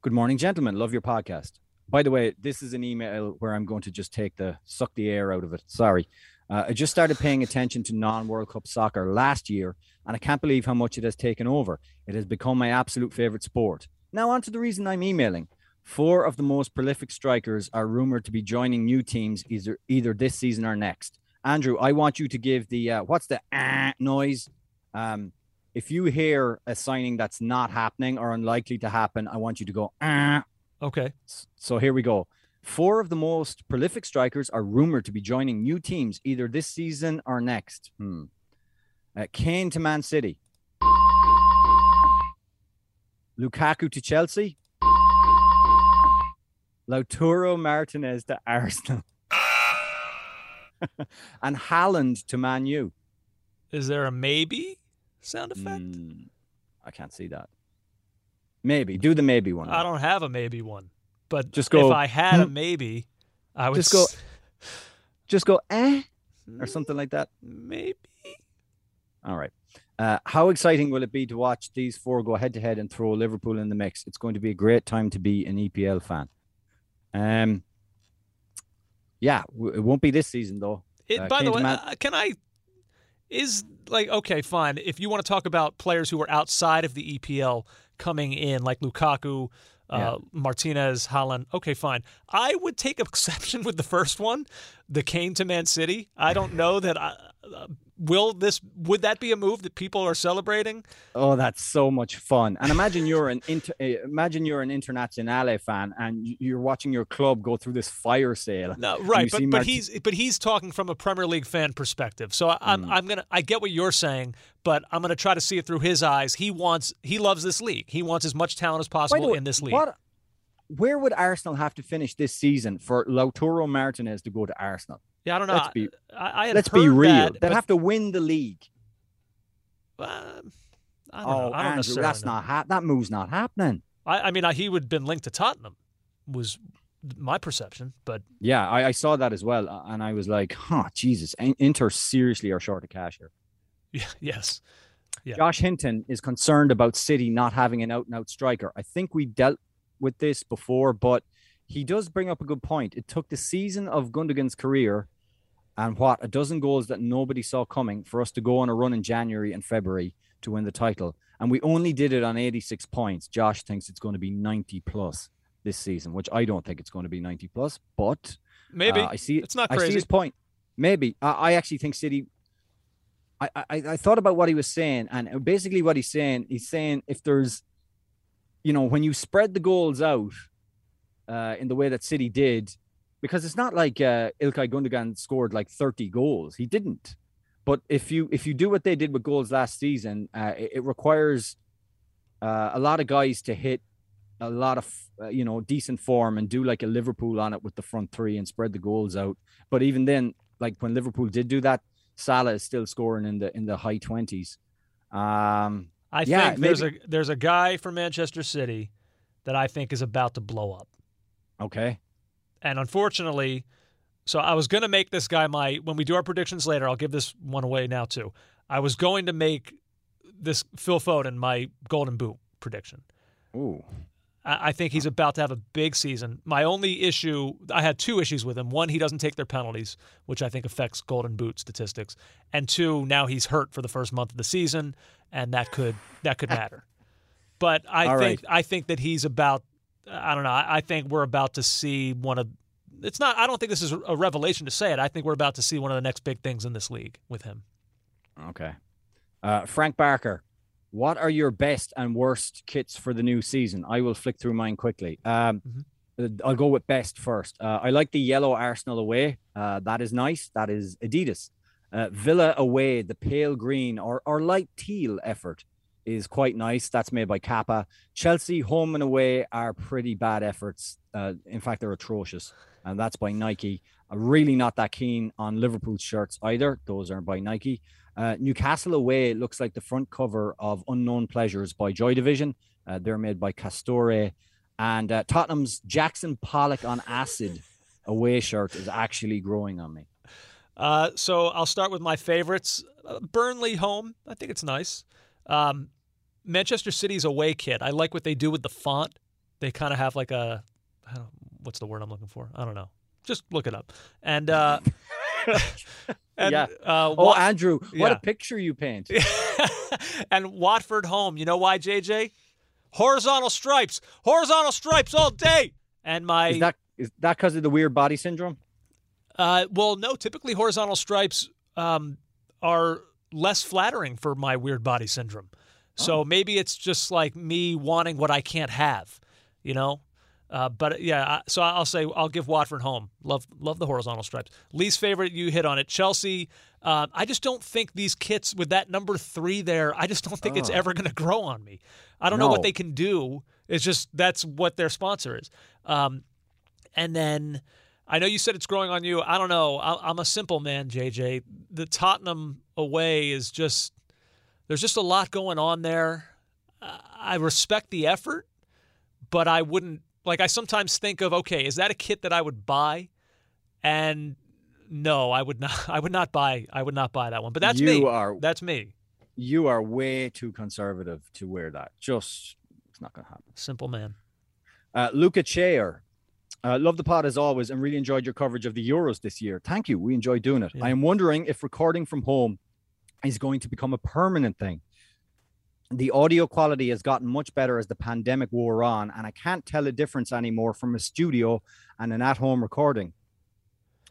C: Good morning, gentlemen. Love your podcast. By the way, this is an email where I'm going to just take the suck the air out of it. Sorry. Uh, I just started paying attention to non World Cup soccer last year, and I can't believe how much it has taken over. It has become my absolute favorite sport. Now, on to the reason I'm emailing. Four of the most prolific strikers are rumored to be joining new teams either either this season or next. Andrew, I want you to give the uh, what's the uh, noise? Um, if you hear a signing that's not happening or unlikely to happen, I want you to go. Uh.
B: Okay.
C: So here we go. Four of the most prolific strikers are rumored to be joining new teams either this season or next. Hmm. Uh, Kane to Man City. Lukaku to Chelsea. Lautaro Martinez to Arsenal. and Haaland to Man U.
B: Is there a maybe sound effect?
C: Mm, I can't see that. Maybe. Do the maybe one.
B: I don't have a maybe one. But
C: Just go,
B: if I had a
C: hmm.
B: maybe, I would
C: Just go,
B: s-
C: Just go eh or something like that.
B: maybe.
C: All right. Uh, how exciting will it be to watch these four go head to head and throw Liverpool in the mix? It's going to be a great time to be an EPL fan. Um, yeah, it won't be this season though.
B: It,
C: Uh,
B: by the way, uh, can I? Is like okay, fine. If you want to talk about players who are outside of the EPL coming in, like Lukaku, uh,
C: Yeah.
B: Martinez, Haaland, okay, fine. I would take exception with the first one, the Kane to Man City. I don't know that. I, uh, will this? Would that be a move that people are celebrating?
C: Oh, that's so much fun! And imagine you're an inter- uh, imagine you're an Internazionale fan and you're watching your club go through this fire sale.
B: No, right, but but he's but he's talking from a Premier League fan perspective. So I, I'm
C: Mm.
B: I'm gonna I get what you're saying, but I'm gonna try to see it through his eyes. He wants he loves this league. He wants as much talent as possible
C: way,
B: in this league.
C: What? Where would Arsenal have to finish this season for Lautaro Martinez to go to Arsenal?
B: Yeah, I don't know.
C: Let's be-
B: I, I
C: Let's be real.
B: That,
C: They'd have to win the league.
B: uh, I don't
C: Oh,
B: know. I don't
C: Andrew, that's
B: know.
C: not hap- that move's not happening.
B: I, I mean, I, he would have been linked to Tottenham, was my perception. But
C: Yeah, I, I saw that as well, uh, and I was like, "Huh, Jesus, In- Inter seriously are short of cash here."
B: yeah, yes, Yeah.
C: Josh Hinton is concerned about City not having an out-and-out striker. I think we dealt with this before, but he does bring up a good point. It took the season of Gundogan's career and what a dozen goals that nobody saw coming for us to go on a run in January and February to win the title, and we only did it on 86 points. Josh thinks it's going to be 90 plus this season, which I don't think it's going to be 90 plus, but
B: maybe
C: uh, I see.
B: it's not
C: I see
B: crazy.
C: his point. Maybe I, I actually think City. I, I I thought about what he was saying, and basically what he's saying, he's saying if there's, you know, when you spread the goals out, uh, in the way that City did, because it's not like uh, Ilkay Gundogan scored like 30 goals. He didn't. But if you if you do what they did with goals last season, uh, it, it requires uh, a lot of guys to hit a lot of uh, you know decent form and do like a Liverpool on it with the front three and spread the goals out. But even then, like when Liverpool did do that, Salah is still scoring in the in the high twenties. Um,
B: I
C: yeah,
B: think there's a there's a guy from Manchester City that I think is about to blow up.
C: okay,
B: And unfortunately, so I was going to make this guy my when we do our predictions later. I'll give this one away now too. I was going to make this Phil Foden my Golden Boot prediction.
C: ooh,
B: I I think he's about to have a big season. My only issue, I had two issues with him. One, he doesn't take their penalties, which I think affects Golden Boot statistics. And two, now he's hurt for the first month of the season, and that could that could matter. But I
C: All
B: think I think that he's about. I don't know. I I think we're about to see one of. It's not. I don't think this is a revelation to say it. I think we're about to see one of the next big things in this league with him.
C: okay. Uh, Frank Barker, what are your best and worst kits for the new season? I will flick through mine quickly. Um, uh, I'll go with best first. Uh, I like the yellow Arsenal away. Uh, that is nice. That is Adidas. Uh, Villa away, the pale green or, or light teal effort is quite nice. That's made by Kappa. Chelsea home and away are pretty bad efforts. Uh, in fact, they're atrocious. And that's by Nike. I'm really not that keen on Liverpool shirts either. Those are by Nike. Uh, Newcastle away looks like the front cover of Unknown Pleasures by Joy Division. Uh, they're made by Castore. And uh, Tottenham's Jackson Pollock on acid away shirt is actually growing on me.
B: Uh, so I'll start with my favorites. Uh, Burnley home. I think it's nice. Um, Manchester City's away kit. I like what they do with the font. They kind of have like a, I don't, what's the word I'm looking for? I don't know. Just look it up. And uh, and
C: Yeah.
B: uh,
C: Oh,
B: Wa-
C: Andrew, what
B: yeah.
C: a picture you paint.
B: and Watford home. You know why, JJ? Horizontal stripes. Horizontal stripes all day. And my
C: Is that is that because of the weird body syndrome?
B: Uh, well, no. Typically, horizontal stripes um, are less flattering for my weird body syndrome. So maybe it's just like me wanting what I can't have, you know. Uh, but yeah, I, so I'll say I'll give Watford home. Love love the horizontal stripes. Least favorite, you hit on it. Chelsea. Uh, I just don't think these kits with that number three there. I just don't think it's
C: Oh.
B: ever going to grow on me. I don't know what they can do. It's just that's what their sponsor is. Um, and then I know you said it's growing on you. I don't know. I, I'm a simple man, JJ. The Tottenham away is just there's just a lot going on there. I respect the effort, but I wouldn't like. I sometimes think of okay, is that a kit that I would buy? And no, I would not. I would not buy. I would not buy that one. But that's
C: you
B: me.
C: Are,
B: that's me.
C: You are way too conservative to wear that. Just it's not going to happen.
B: Simple man.
C: Uh, Luca Chair. Uh, love the pod as always and really enjoyed your coverage of the Euros this year. Thank you. We enjoyed doing it.
B: Yeah.
C: I am wondering if recording from home is going to become a permanent thing. The audio quality has gotten much better as the pandemic wore on, and I can't tell a difference anymore from a studio and an at home recording.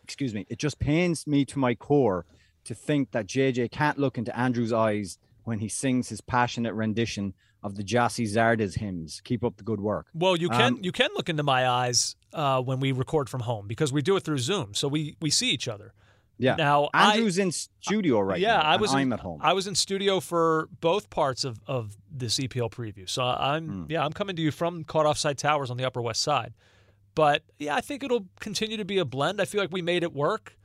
C: Excuse me. It just pains me to my core to think that JJ can't look into Andrew's eyes when he sings his passionate rendition of the Gyasi Zardes hymns. Keep up the good work.
B: Well, you can
C: Um,
B: you can look into my eyes uh, when we record from home because we do it through Zoom, so we we see each other.
C: Yeah.
B: Now I-
C: Andrew's in studio right now.
B: yeah,
C: now.
B: I was.
C: I'm at home.
B: I was in studio for both parts of of this EPL preview, so I'm
C: Hmm.
B: yeah I'm coming to you from Caught Offside Towers on the Upper West Side. But yeah, I think it'll continue to be a blend. I feel like we made it work,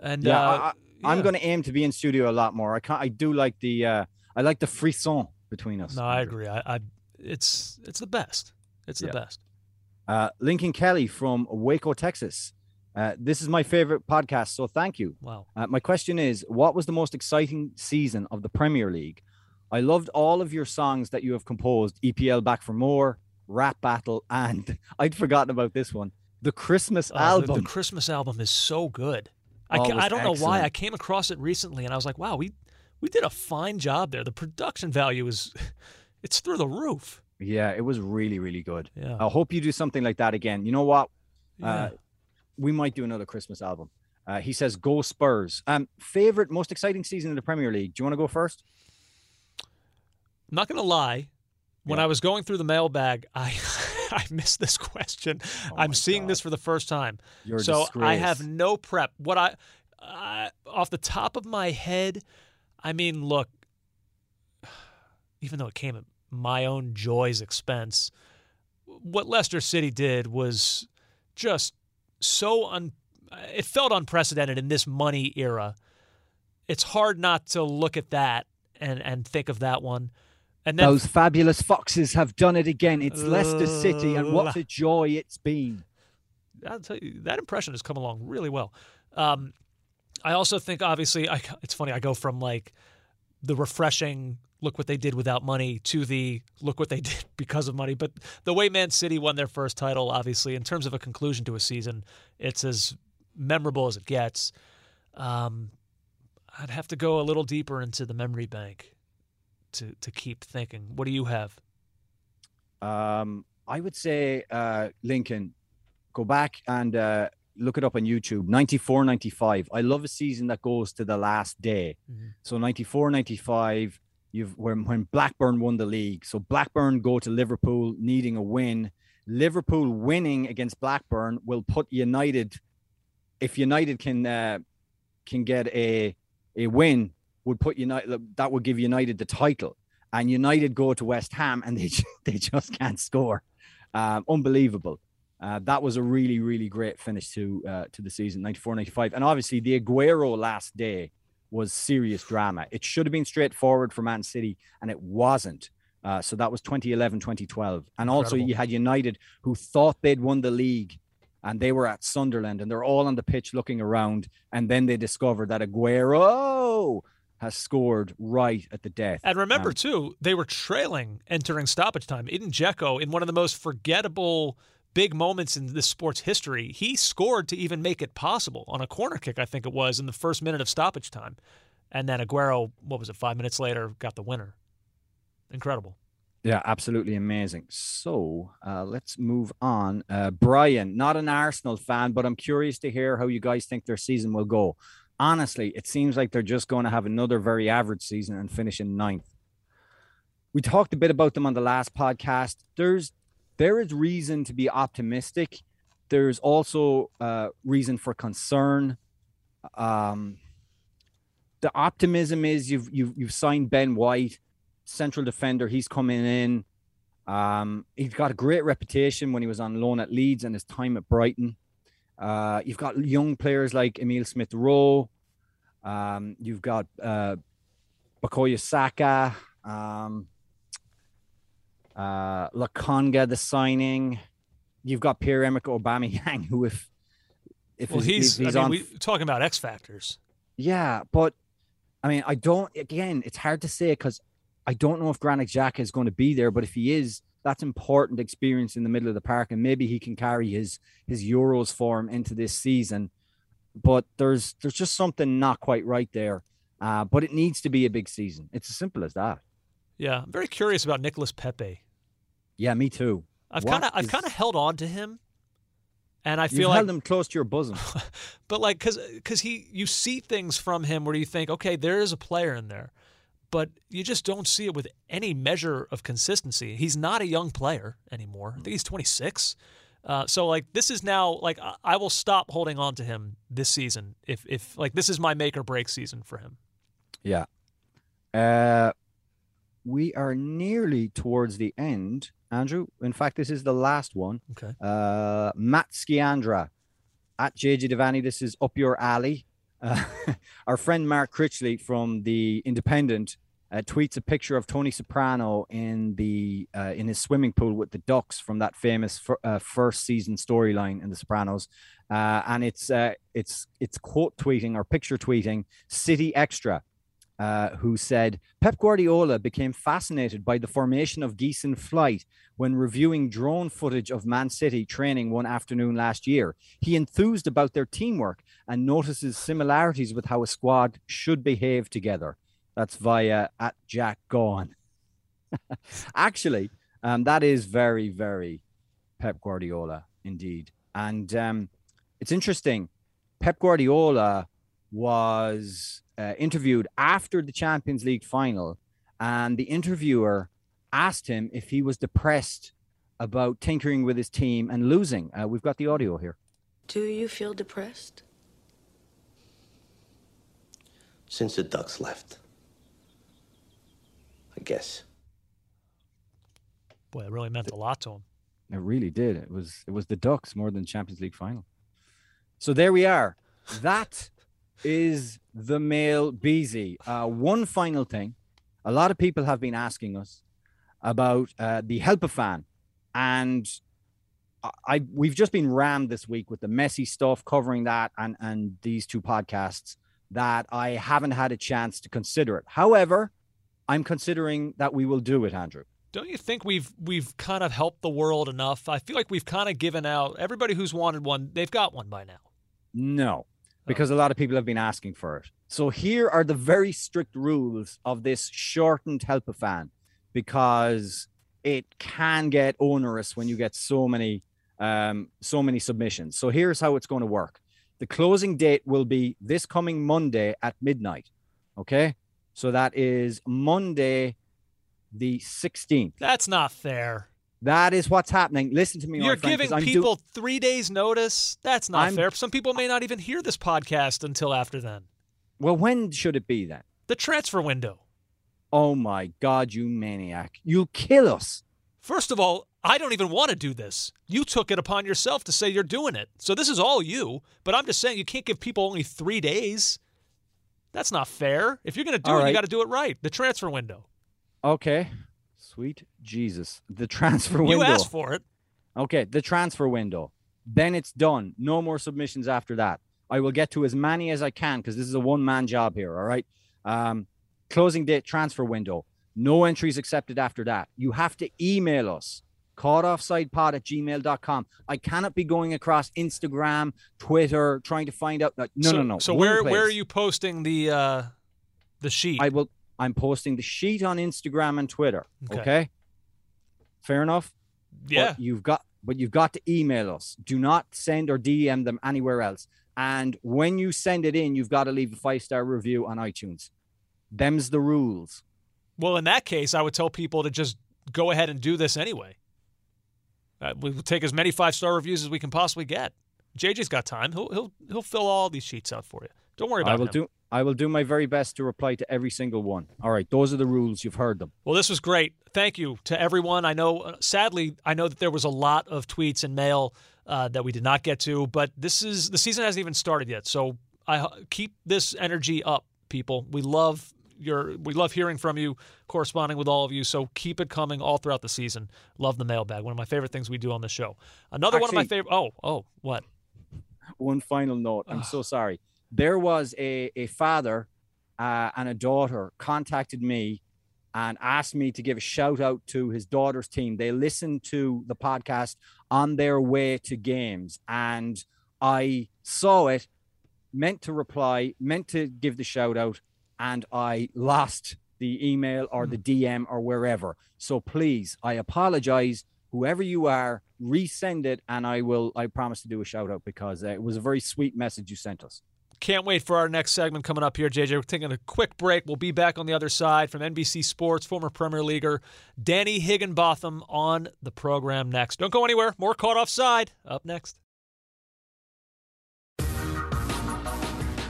B: and
C: yeah,
B: uh,
C: I, am going to aim to be in studio a lot more. I can't. I do like the. Uh, I like the frisson between us.
B: No, I agree. I, I it's it's the best. It's the
C: Yeah.
B: best.
C: Uh, Lincoln Kelly from Waco, Texas. Uh, this is my favorite podcast, so thank you.
B: Wow.
C: Uh, my question is What was the most exciting season of the Premier League? I loved all of your songs that you have composed EPL Back for More, Rap Battle, and I'd forgotten about this one the Christmas
B: Uh,
C: album.
B: The, Christmas album is so good. I,
C: Oh,
B: ca- I don't know why. I came across it recently and I was like, wow, we we did a fine job there. The production value is it's through the roof.
C: yeah, it was really, really good.
B: Yeah.
C: I hope you do something like that again. You know what?
B: yeah.
C: Uh, we might do another Christmas album. Uh, he says, "Go Spurs." Um, favorite, most exciting season in the Premier League. Do you want to go first?
B: I'm not gonna lie. When
C: Yeah.
B: I was going through the mailbag, I I missed this question. I'm seeing
C: God.
B: this for the first time.
C: You're
B: so I have no prep. What I, I off the top of my head, I mean, look, even though it came at my own joy's expense, what Leicester City did was just so un. It felt unprecedented in this money era. It's hard not to look at that and and think of that one. And then
C: Those fabulous foxes have done it again. It's Leicester City, and what a joy it's been.
B: I'll tell you that impression has come along really well. Um, I also think, obviously, I, it's funny. I go from like the refreshing look what they did without money to the look what they did because of money. But the way Man City won their first title, obviously, in terms of a conclusion to a season, it's as memorable as it gets. Um, I'd have to go a little deeper into the memory bank to to keep thinking. What do you have?
C: Um, I would say, uh, Lincoln, go back and uh, look it up on YouTube. 94 95. I love a season that goes to the last day.
B: Mhm.
C: So 94 95, you've when, when Blackburn won the league. So Blackburn go to Liverpool needing a win. Liverpool winning against Blackburn will put United, if United can uh, can get a a win, would put United that would give United the title. And United go to West Ham and they they just can't score. Um, unbelievable. Uh, that was a really, really great finish to uh, to the season, 94 95. And obviously, the Aguero last day was serious drama. It should have been straightforward for Man City, and it wasn't. Uh, so that was 2011 2012. And also,
B: Incredible.
C: you had United who thought they'd won the league and they were at Sunderland and they're all on the pitch looking around. And then they discovered that Aguero has scored right at the death.
B: And remember,
C: Um,
B: too, they were trailing entering stoppage time. Edin Dzeko, in one of the most forgettable big moments in this sport's history, he scored to even make it possible on a corner kick, I think it was, in the first minute of stoppage time. And then Aguero, what was it, five minutes later, got the winner. Incredible.
C: Yeah, absolutely amazing. So uh, let's move on. Uh, Brian, not an Arsenal fan, but I'm curious to hear how you guys think their season will go. Honestly, it seems like they're just going to have another very average season and finish in ninth. We talked a bit about them on the last podcast. There's there is reason to be optimistic. There's also uh, reason for concern. Um, the optimism is you've you've you've signed Ben White, central defender. He's coming in. Um, he's got a great reputation when he was on loan at Leeds and his time at Brighton. Uh, you've got young players like Emile Smith Rowe. Um, you've got uh, Bukayo Saka, um, uh, Lokonga, the signing. You've got Pierre Emerick Aubameyang, who if if
B: Well, he's,
C: if he's
B: I mean,
C: on
B: we talking about X factors.
C: yeah, but I mean, I don't. Again, it's hard to say because I don't know if Granit Xhaka is going to be there. But if he is, that's important experience in the middle of the park, and maybe he can carry his his Euros form into this season. But there's there's just something not quite right there. Uh, but it needs to be a big season. It's as simple as that.
B: Yeah, I'm very curious about Nicolas Pepe.
C: Yeah, me too.
B: I've kind of I've
C: is-
B: kind of held on to him, and I
C: You've
B: feel like
C: held him close to your bosom.
B: but like because because he you see things from him where you think okay there is a player in there but you just don't see it with any measure of consistency he's not a young player anymore i think he's 26 uh, so like this is now like I, I will stop holding on to him this season if if like this is my make or break season for him
C: Yeah. Uh, we are nearly towards the end, Andrew. In fact, this is the last one.
B: okay
C: Uh, Matt Skiandra at JJ Devani. This is up your alley. Uh, our friend Mark Critchley from the Independent uh, tweets a picture of Tony Soprano in the uh, in his swimming pool with the ducks from that famous fir- uh, first season storyline in The Sopranos, uh, and it's uh, it's it's quote tweeting or picture tweeting City Extra. Uh, who said Pep Guardiola became fascinated by the formation of geese in flight when reviewing drone footage of Man City training one afternoon last year. He enthused about their teamwork and notices similarities with how a squad should behave together. That's via at Jack Gaughan. Actually, um, that is very, very Pep Guardiola indeed. And um, it's interesting. Pep Guardiola was uh, interviewed after the Champions League final, and the interviewer asked him if he was depressed about tinkering with his team and losing. Uh, we've got the audio here.
E: Do you feel depressed?
F: Since the Ducks left. I guess.
B: boy it really meant a lot to him
C: It really did. It was it was the Ducks more than Champions League final. So there we are. That is the male Beezy. Uh, one final thing. A lot of people have been asking us about uh, the helper fan, and I, I we've just been rammed this week with the Messi stuff covering that and and these two podcasts that I haven't had a chance to consider it. However, I'm considering that we will do it, Andrew.
B: don't you think we've we've kind of helped the world enough i feel like we've kind of given out everybody who's wanted one they've got one by now
C: No, because a lot of people have been asking for it. So here are the very strict rules of this shortened help a fan because it can get onerous when you get so many um so many submissions. So here's how it's going to work. The closing date will be this coming Monday at midnight. Okay? So that is Monday the 16th.
B: that's not fair
C: That is what's happening. Listen to me.
B: You're
C: friend,
B: giving
C: I'm do-
B: people three days notice. That's not
C: I'm-
B: fair. Some people may not even hear this podcast until after then.
C: well, when should it be then?
B: The transfer window.
C: Oh my God, you maniac. You'll kill us.
B: First of all, I don't even want to do this. You took it upon yourself to say you're doing it. So this is all you. But I'm just saying you can't give people only three days. That's not fair. If you're going to do
C: All
B: it, you got to do it right. The transfer window.
C: Okay. Sweet Jesus. The transfer window.
B: You asked for it.
C: Okay, the transfer window. Then it's done. No more submissions after that. I will get to as many as I can because this is a one man job here. All right. Um, closing date transfer window. No entries accepted after that. You have to email us. Caughtoffsidepod at gmail.com. I cannot be going across Instagram, Twitter, trying to find out. No,
B: so,
C: no, no.
B: So
C: One
B: where where are you posting the uh, the sheet?
C: I will. I'm posting the sheet on Instagram and Twitter.
B: Okay.
C: Okay. Fair enough.
B: yeah.
C: But you've got, but you've got to email us. Do not send or DM them anywhere else. And when you send it in, you've got to leave a five star review on iTunes. Them's the rules.
B: Well, in that case, I would tell people to just go ahead and do this anyway. Uh, we will take as many five star reviews as we can possibly get. JJ's got time. He'll he'll he'll fill all these sheets out for you. Don't worry about it.
C: I will
B: him.
C: do. I will do my very best to reply to every single one. All right, those are the rules. You've heard them.
B: Well, this was great. Thank you to everyone. I know, uh, sadly, I know that there was a lot of tweets and mail uh, that we did not get to, but this is the season hasn't even started yet. So I keep this energy up, people. We love your we love hearing from you, corresponding with all of you. So keep it coming all throughout the season. Love the mailbag. One of my favorite things we do on the show. Another
C: Actually,
B: one of my favorite. Oh, oh, what?
C: One final note. I'm so sorry. There was a a father uh, and a daughter contacted me and asked me to give a shout out to his daughter's team. They listened to the podcast on their way to games, and I saw it, meant to reply, meant to give the shout out, and I lost the email or the DM or wherever. So please, I apologize. Whoever you are, resend it, and I will. I promise to do a shout out because uh, it was a very sweet message you sent us.
B: Can't wait for our next segment coming up here, JJ. We're taking a quick break. We'll be back on the other side from NBC Sports, former Premier Leaguer Danny Higginbotham on the program next. Don't go anywhere. More caught offside up next.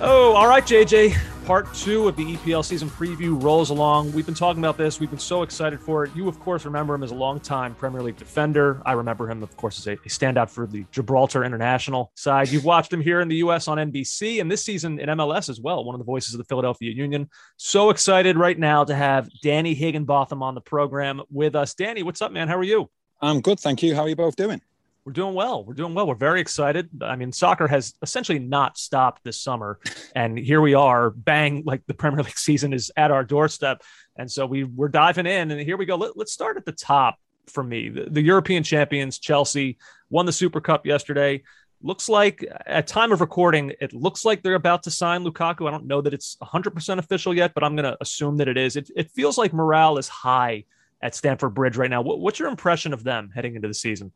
B: Oh, all right, JJ. Part two of the EPL season preview rolls along. We've been talking about this. We've been so excited for it. You, of course, remember him as a longtime Premier League defender. I remember him, of course, as a, a standout for the Gibraltar international side. You've watched him here in the U.S. on NBC and this season in MLS as well, one of the voices of the Philadelphia Union. So excited right now to have Danny Higginbotham on the program with us. Danny, what's up, man? How are you?
G: I'm good, thank you. How are you both doing?
B: We're doing well. We're doing well. We're very excited. I mean, soccer has essentially not stopped this summer, and here we are, bang! Like the Premier League season is at our doorstep, and so we we're diving in. And here we go. Let, us start at the top for me. The, the European champions, Chelsea, won the Super Cup yesterday. Looks like at time of recording, it looks like they're about to sign Lukaku. I don't know that it's 100% official yet, but I'm going to assume that it is. It, it feels like morale is high at Stamford Bridge right now. What, what's your impression of them heading into the season?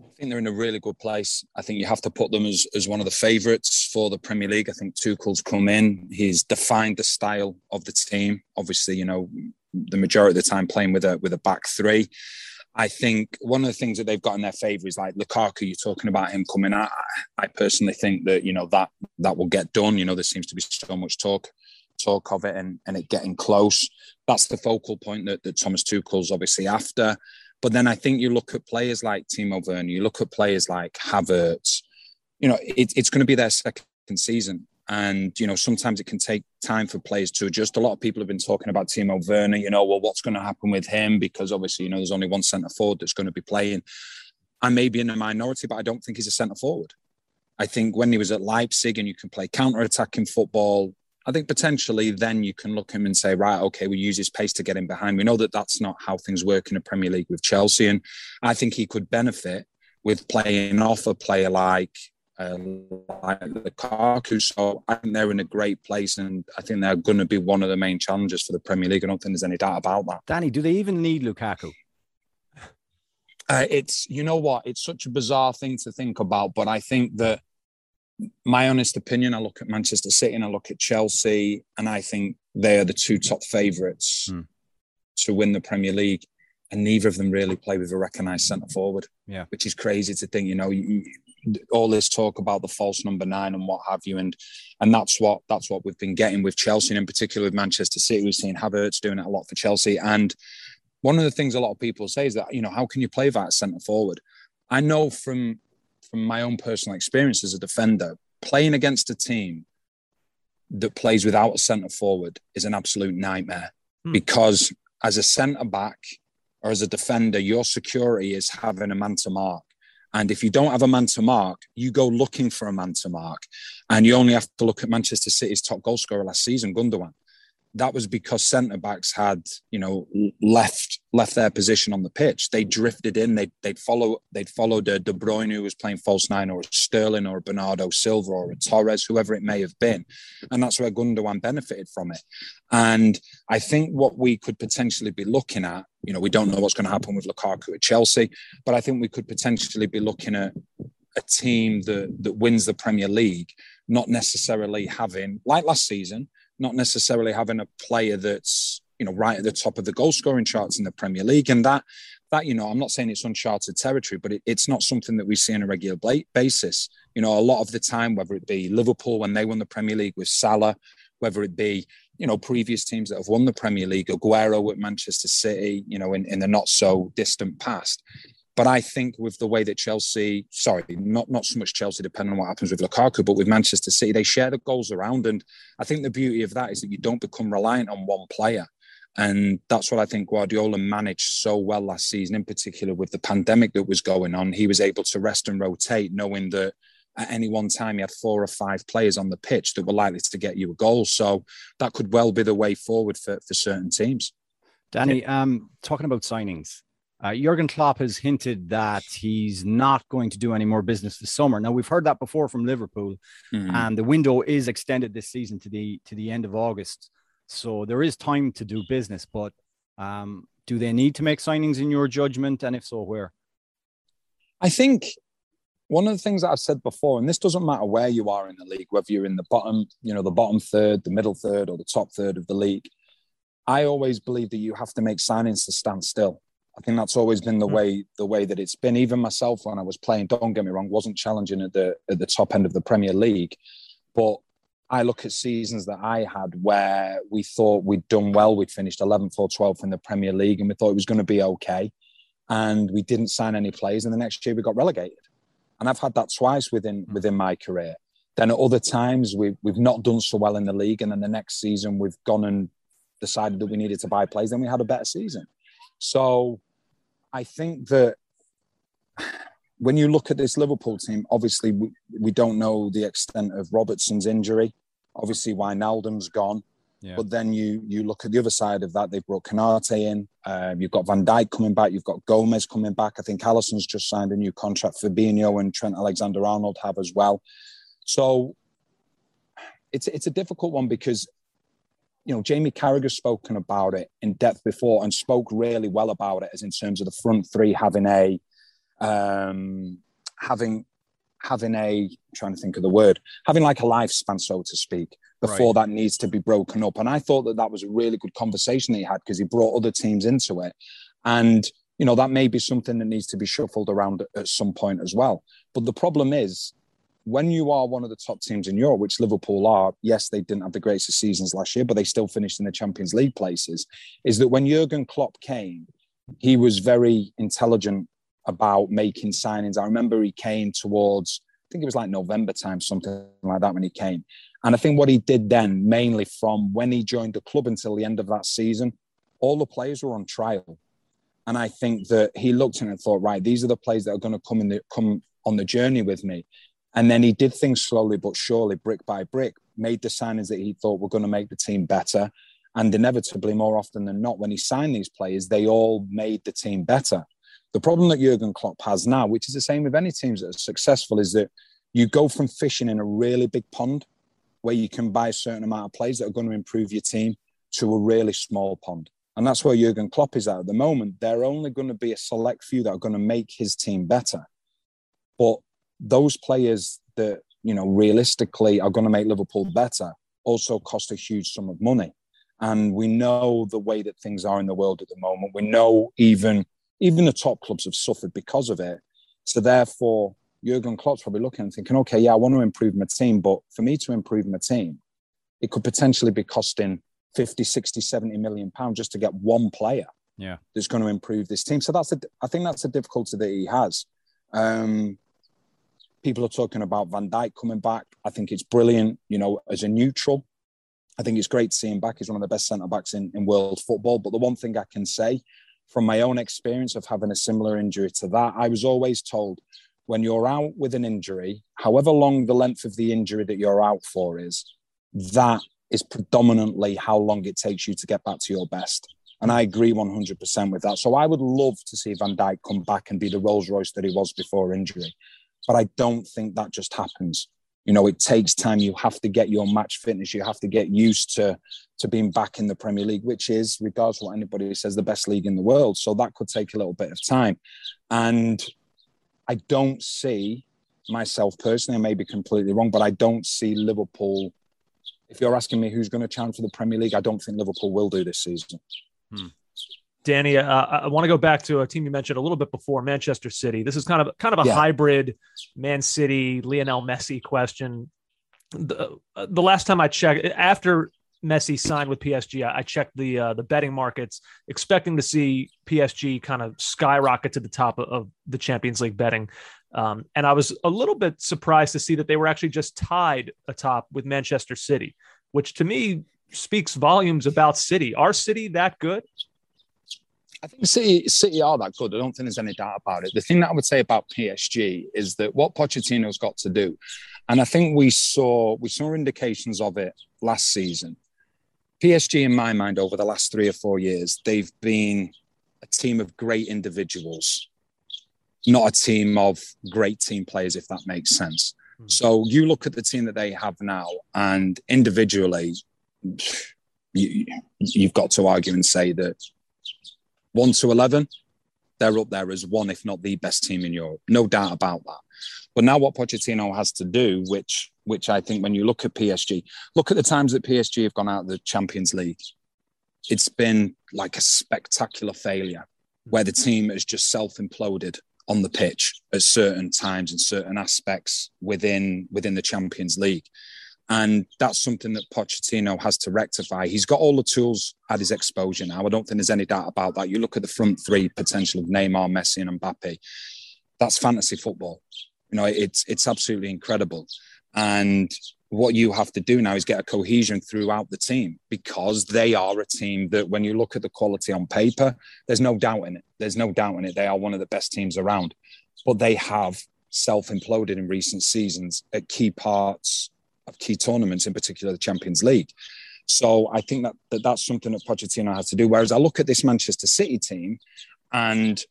G: I think they're in a really good place. I think you have to put them as, as one of the favourites for the Premier League. I think Tuchel's come in. He's defined the style of the team. Obviously, you know, the majority of the time playing with a with a back three. I think one of the things that they've got in their favour is like Lukaku. You're talking about him coming out. I personally think that you know that that will get done. You know, there seems to be so much talk talk of it and, and it getting close. That's the focal point that, that Thomas Tuchel's obviously after. But then I think you look at players like Timo Werner, you look at players like Havertz, you know, it, it's going to be their second season. And, you know, sometimes it can take time for players to adjust. A lot of people have been talking about Timo Werner, you know, well, what's going to happen with him? Because obviously, you know, there's only one centre forward that's going to be playing. I may be in a minority, but I don't think he's a centre forward. I think when he was at Leipzig and you can play counter attacking football, I think potentially then you can look at him and say, right, okay, we use his pace to get him behind. We know that that's not how things work in a Premier League with Chelsea, and I think he could benefit with playing off a player like uh, like Lukaku. So I think they're in a great place, and I think they're going to be one of the main challenges for the Premier League. I don't think there's any doubt about that.
C: Danny, do they even need Lukaku?
G: Uh, it's you know what, it's such a bizarre thing to think about, but I think that my honest opinion, I look at Manchester City and I look at Chelsea, and I think they are the two top favourites mm. to win the Premier League. And neither of them really play with a recognised centre forward.
C: Yeah,
G: which is crazy to think. You know, you, all this talk about the false number nine and what have you, and and that's what that's what we've been getting with Chelsea, and in particular with Manchester City. We've seen Havertz doing it a lot for Chelsea, and one of the things a lot of people say is that you know how can you play that centre forward? I know from from my own personal experience as a defender, playing against a team that plays without a centre forward is an absolute nightmare hmm. because as a centre back or as a defender, your security is having a man to mark. And if you don't have a man to mark, you go looking for a man to mark. And you only have to look at Manchester City's top goal scorer last season, Gundogan that was because centre backs had, you know, left left their position on the pitch. They mm. drifted in. They they'd follow they'd follow De, De Bruyne who was playing false nine, or a Sterling, or a Bernardo Silva, or a Torres, whoever it may have been, and that's where Gundogan benefited from it. And I think what we could potentially be looking at, you know, we don't know what's going to happen with Lukaku at Chelsea, but I think we could potentially be looking at a team that that wins the Premier League, not necessarily having like last season not necessarily having a player that's you know right at the top of the goal scoring charts in the Premier League, and that that you know I'm not saying it's uncharted territory, but it, it's not something that we see on a regular basis. You know, a lot of the time, whether it be Liverpool when they won the Premier League with Salah, whether it be you know previous teams that have won the Premier League, Aguero at Manchester City, you know, in, in the not so distant past. But I think with the way that Chelsea, sorry, not not so much Chelsea, depending on what happens with Lukaku, but with Manchester City, they share the goals around, and I think the beauty of that is that you don't become reliant on one player. And that's what I think Guardiola managed so well last season, in particular with the pandemic that was going on. He was able to rest and rotate, knowing that at any one time he had four or five players on the pitch that were likely to get you a goal. So that could well be the way forward for, for certain teams.
C: Danny, um, talking about signings, uh, Jurgen Klopp has hinted that he's not going to do any more business this summer. Now we've heard that before from Liverpool, mm-hmm. and the window is extended this season to the to the end of August. So there is time to do business, but um, do they need to make signings in your judgment? And if so, where?
G: I think one of the things that I've said before, and this doesn't matter where you are in the league, whether you're in the bottom, you know, the bottom third, the middle third, or the top third of the league, I always believe that you have to make signings to stand still. I think that's always been the mm. way the way that it's been. Even myself, when I was playing, don't get me wrong, wasn't challenging at the at the top end of the Premier League, but I look at seasons that I had where we thought we'd done well. We'd finished 11th or 12th in the Premier League and we thought it was going to be okay. And we didn't sign any players. And the next year we got relegated. And I've had that twice within mm. within my career. Then at other times we've, we've not done so well in the league. And then the next season we've gone and decided that we needed to buy players. Then we had a better season. So I think that when you look at this Liverpool team, obviously we, we don't know the extent of Robertson's injury. Obviously, Wijnaldum's gone. Yeah. But then you you look at the other side of that. They've brought Konate in. Um, you've got Van Dijk coming back. You've got Gomez coming back. I think Alisson's just signed a new contract. Fabinho and Trent Alexander-Arnold have as well. So it's it's a difficult one because you know Jamie Carragher's spoken about it in depth before and spoke really well about it as in terms of the front three having a um, having having a I'm trying to think of the word having like a lifespan so to speak before right. that needs to be broken up. And i thought that that was a really good conversation that he had because he brought other teams into it. And you know that may be something that needs to be shuffled around at some point as well. But the problem is when you are one of the top teams in Europe, which Liverpool are, yes, they didn't have the greatest seasons last year, but they still finished in the Champions League places. Is that when Jurgen Klopp came, he was very intelligent about making signings. I remember he came towards, I think it was like November time, something like that when he came. And I think what he did then, mainly from when he joined the club until the end of that season, all the players were on trial. And I think that he looked it and thought, right, these are the players that are going to come in the come on the journey with me. And then he did things slowly but surely, brick by brick, made the signings that he thought were going to make the team better. And inevitably, more often than not, when he signed these players, they all made the team better. The problem that Jurgen Klopp has now, which is the same with any teams that are successful, is that you go from fishing in a really big pond where you can buy a certain amount of players that are going to improve your team to a really small pond. And that's where Jurgen Klopp is at at the moment. There are only going to be a select few that are going to make his team better. But those players that, you know, realistically are going to make Liverpool better also cost a huge sum of money. And we know the way that things are in the world at the moment. We know even even the top clubs have suffered because of it. So therefore, Jurgen Klopp's probably looking and thinking, okay, yeah, I want to improve my team, but for me to improve my team, it could potentially be costing 50, 60, 70 million pounds just to get one player
C: yeah.
G: that's going to improve this team. So that's a, I think that's a difficulty that he has. Um, people are talking about Van Dijk coming back. I think it's brilliant, you know, as a neutral. I think it's great to see him back. He's one of the best centre backs in, in world football. But the one thing I can say from my own experience of having a similar injury to that, I was always told when you're out with an injury, however long the length of the injury that you're out for is, that is predominantly how long it takes you to get back to your best. And I agree 100% with that. So I would love to see Van Dijk come back and be the Rolls Royce that he was before injury. But I don't think that just happens. You know, it takes time. You have to get your match fitness. You have to get used to to being back in the Premier League, which is, regardless what anybody says, the best league in the world. So that could take a little bit of time. And I don't see myself personally, I may be completely wrong, but I don't see Liverpool. If you're asking me who's going to challenge for the Premier League, I don't think Liverpool will do this season.
B: Hmm. Danny, uh, I want to go back to a team you mentioned a little bit before, Manchester City. This is kind of kind of a yeah. hybrid Man City Lionel Messi question. the, uh, the last time I checked, after Messi signed with PSG, I, I checked the uh, the betting markets, expecting to see PSG kind of skyrocket to the top of, of the Champions League betting. Um, and I was a little bit surprised to see that they were actually just tied atop with Manchester City, which to me speaks volumes about City. Are City that good?
G: I think City City are that good. I don't think there's any doubt about it. The thing that I would say about PSG is that what Pochettino's got to do, and I think we saw we saw indications of it last season. PSG, in my mind, over the last three or four years, they've been a team of great individuals, not a team of great team players, if that makes sense. Mm. So you look at the team that they have now, and individually, you, you've got to argue and say that one to 11, they're up there as one, if not the best team in Europe. No doubt about that. But now what Pochettino has to do, which which I think when you look at PSG, look at the times that PSG have gone out of the Champions League. It's been like a spectacular failure where the team has just self-imploded on the pitch at certain times and certain aspects within within the Champions League. And that's something that Pochettino has to rectify. He's got all the tools at his exposure now. I don't think there's any doubt about that. You look at the front three potential of Neymar, Messi, and Mbappe. That's fantasy football. You know, it's it's absolutely incredible. And what you have to do now is get a cohesion throughout the team because they are a team that, when you look at the quality on paper, there's no doubt in it. There's no doubt in it. They are one of the best teams around, but they have self imploded in recent seasons at key parts of key tournaments, in particular the Champions League. So I think that, that that's something that Pochettino has to do. Whereas I look at this Manchester City team and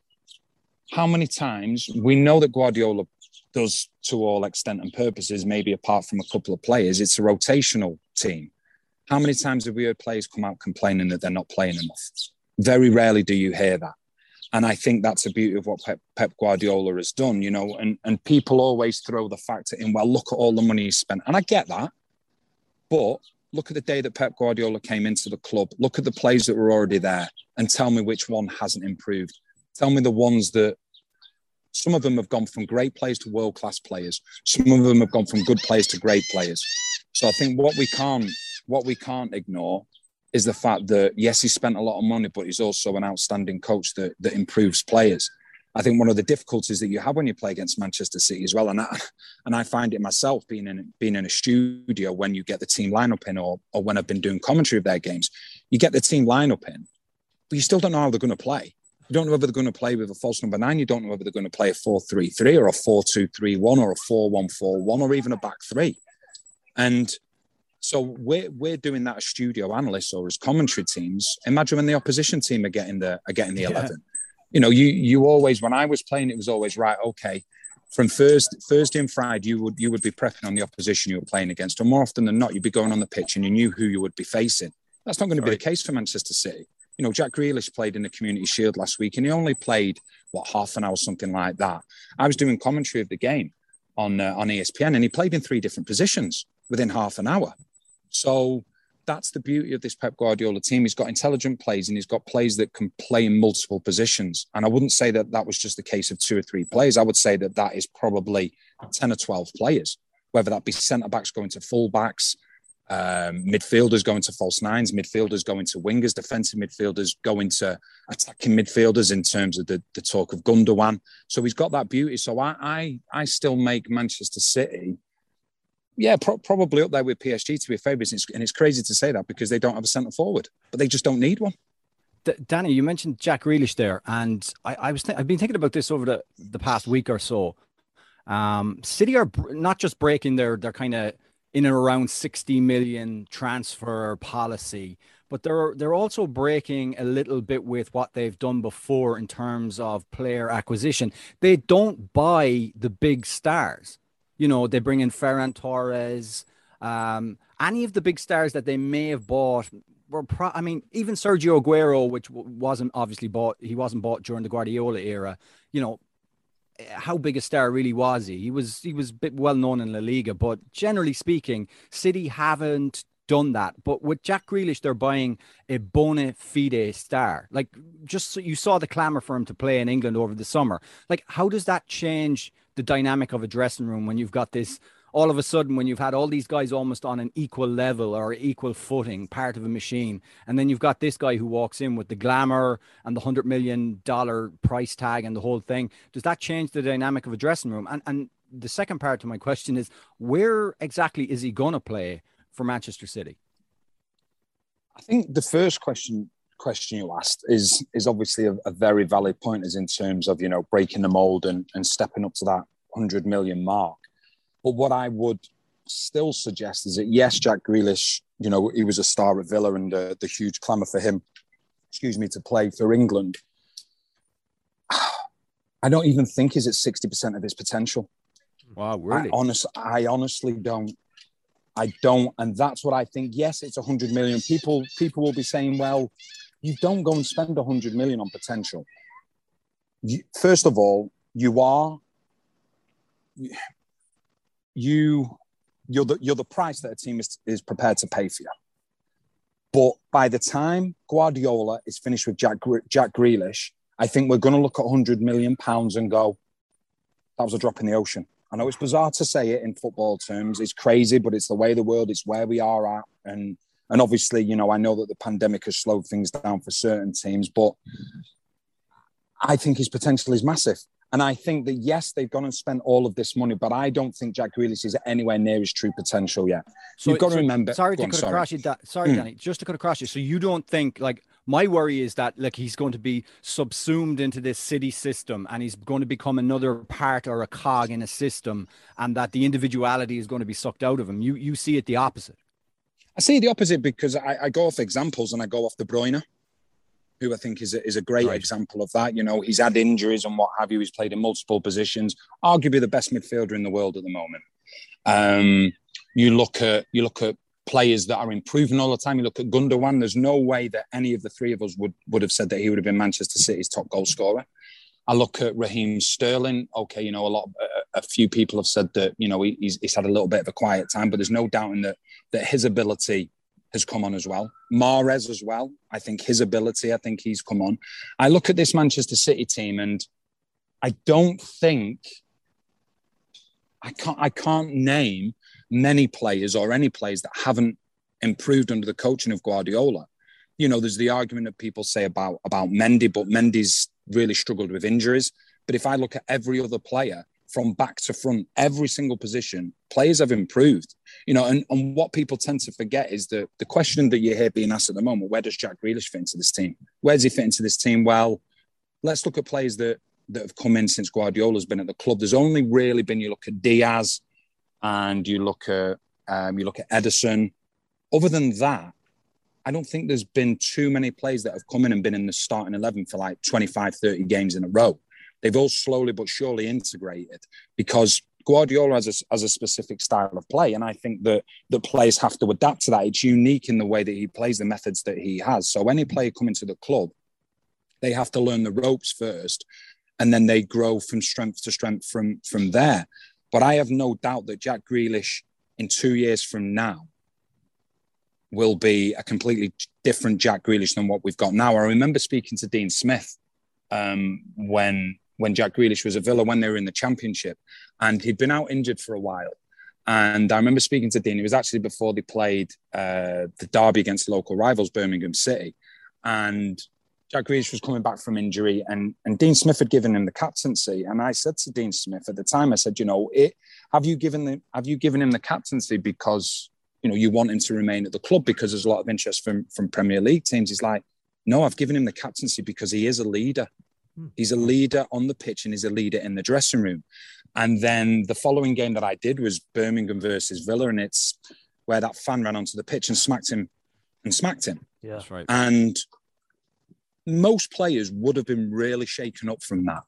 G: how many times we know that Guardiola does to all extent and purposes, maybe apart from a couple of players, it's a rotational team. How many times have we heard players come out complaining that they're not playing enough? Very rarely do you hear that. And I think that's the beauty of what Pep, Pep, Guardiola has done, you know. And, and people always throw the factor in, well, look at all the money he spent. And I get that. But look at the day that Pep Guardiola came into the club, look at the players that were already there, and tell me which one hasn't improved. Tell me the ones that some of them have gone from great players to world class players. Some of them have gone from good players to great players. So I think what we can't what we can't ignore is the fact that yes, he spent a lot of money, but he's also an outstanding coach that that improves players. I think one of the difficulties that you have when you play against Manchester City as well, and I, and I find it myself being in being in a studio when you get the team lineup in, or or when I've been doing commentary of their games, you get the team lineup in, but you still don't know how they're going to play. You don't know whether they're going to play with a false number nine. You don't know whether they're going to play a 4 3 3 or a 4 2 3 1 or a 4 1 4 1 or even a back three. And so we're, we're doing that as studio analysts or as commentary teams. Imagine when the opposition team are getting the, are getting the yeah. 11. You know, you, you always, when I was playing, it was always right, okay. From Thursday, Thursday and Friday, you would you would be prepping on the opposition you were playing against, or more often than not, you'd be going on the pitch and you knew who you would be facing. That's not going to be the case for Manchester City you know, Jack Grealish played in the Community Shield last week, and he only played what half an hour, something like that. I was doing commentary of the game on uh, on ESPN, and he played in three different positions within half an hour. So that's the beauty of this Pep Guardiola team. He's got intelligent plays, and he's got plays that can play in multiple positions. And I wouldn't say that that was just the case of two or three players. I would say that that is probably ten or twelve players, whether that be centre backs going to full backs, um, midfielders going to false nines, midfielders going to wingers, defensive midfielders going to attacking midfielders in terms of the, the talk of Gundogan. So he's got that beauty. So I I, I still make Manchester City, yeah, pro- probably up there with PSG to be favourites. And it's crazy to say that because they don't have a centre forward, but they just don't need one.
C: D- Danny, you mentioned Jack Grealish there, and I, I was th- I've been thinking about this over the, the past week or so. Um, City are br- not just breaking their their kind of in and around 60 million transfer policy but they're they're also breaking a little bit with what they've done before in terms of player acquisition they don't buy the big stars you know they bring in Ferran Torres um, any of the big stars that they may have bought were pro- I mean even Sergio Aguero which wasn't obviously bought he wasn't bought during the Guardiola era you know how big a star really was he? He was he was a bit well known in La Liga, but generally speaking, City haven't done that. But with Jack Grealish, they're buying a bona fide star. Like just so you saw the clamour for him to play in England over the summer. Like how does that change the dynamic of a dressing room when you've got this all of a sudden when you've had all these guys almost on an equal level or equal footing, part of a machine, and then you've got this guy who walks in with the glamour and the hundred million dollar price tag and the whole thing. Does that change the dynamic of a dressing room? And and the second part to my question is, where exactly is he going to play for Manchester City?
G: I think the first question question you asked is is obviously a, a, very valid point as in terms of you know breaking the mold and, and stepping up to that 100 million mark but what i would still suggest is that yes jack Grealish you know he was a star at villa and uh, the huge clamour for him excuse me to play for england i don't even think he's at 60% of his potential
C: wow really
G: I, honest, I honestly don't I don't, and that's what I think. Yes, it's a hundred million. People, people will be saying, "Well, you don't go and spend 100 million on potential. You, first of all, you are you you're the you're the price that a team is, is prepared to pay for you. But by the time Guardiola is finished with Jack Jack Grealish, I think we're going to look at 100 million pounds and go, that was a drop in the ocean. I know it's bizarre to say it in football terms. It's crazy, but it's the way the world. It's where we are at, and and obviously, you know, I know that the pandemic has slowed things down for certain teams, but I think his potential is massive. And I think that yes, they've gone and spent all of this money, but I don't think Jack Grealish is anywhere near his true potential yet. So You've got so, to remember.
C: Sorry to on, cut sorry. across you. Da- sorry, mm. Danny. Just to cut across you. So you don't think like my worry is that like he's going to be subsumed into this city system, and he's going to become another part or a cog in a system, and that the individuality is going to be sucked out of him. You you see it the opposite.
G: I see the opposite because I, I, go off examples and I go off De Bruyne, who I think is a, is a great right. example of that. You know, he's had injuries and what have you. He's played in multiple positions, arguably the best midfielder in the world at the moment. Um, you look at you look at players that are improving all the time. You look at Gundogan. There's no way that any of the three of us would would have said that he would have been Manchester City's top goal scorer. I look at Raheem Sterling. Okay, you know, a lot, a, few people have said that you know he, he's, he's had a little bit of a quiet time, but there's no doubting that that his ability has come on as well. Mahrez as well. I think his ability. I think he's come on. I look at this Manchester City team, and I don't think I can't. I can't name many players or any players that haven't improved under the coaching of Guardiola. You know, there's the argument that people say about about Mendy, but Mendy's really struggled with injuries. But if I look at every other player from back to front, every single position, players have improved. You know, and, and what people tend to forget is that the question that you hear being asked at the moment, where does Jack Grealish fit into this team? Where does he fit into this team? Well, let's look at players that that have come in since Guardiola's been at the club. There's only really been you look at Dias and you look at um, you look at Ederson. Other than that, I don't think there's been too many players that have come in and been in the starting 11 for like 25, 30 games in a row. They've all slowly but surely integrated because Guardiola has a, has a specific style of play. And I think that the players have to adapt to that. It's unique in the way that he plays, the methods that he has. So any player coming to the club, they have to learn the ropes first and then they grow from strength to strength from, from there. But I have no doubt that Jack Grealish in two years from now will be a completely different Jack Grealish than what we've got now. I remember speaking to Dean Smith um, when when Jack Grealish was at Villa when they were in the Championship, and he'd been out injured for a while. And I remember speaking to Dean. It was actually before they played uh, the derby against local rivals Birmingham City, and Jack Grealish was coming back from injury, and and Dean Smith had given him the captaincy. And I said to Dean Smith at the time, I said, you know, it, have you given the have you given him the captaincy because you know, you want him to remain at the club because there's a lot of interest from from Premier League teams. He's like, no, I've given him the captaincy because he is a leader. Hmm. He's a leader on the pitch and he's a leader in the dressing room. And then the following game that I did was Birmingham versus Villa, and it's where that fan ran onto the pitch and smacked him and smacked him.
B: Yeah, that's right.
G: And most players would have been really shaken up from that.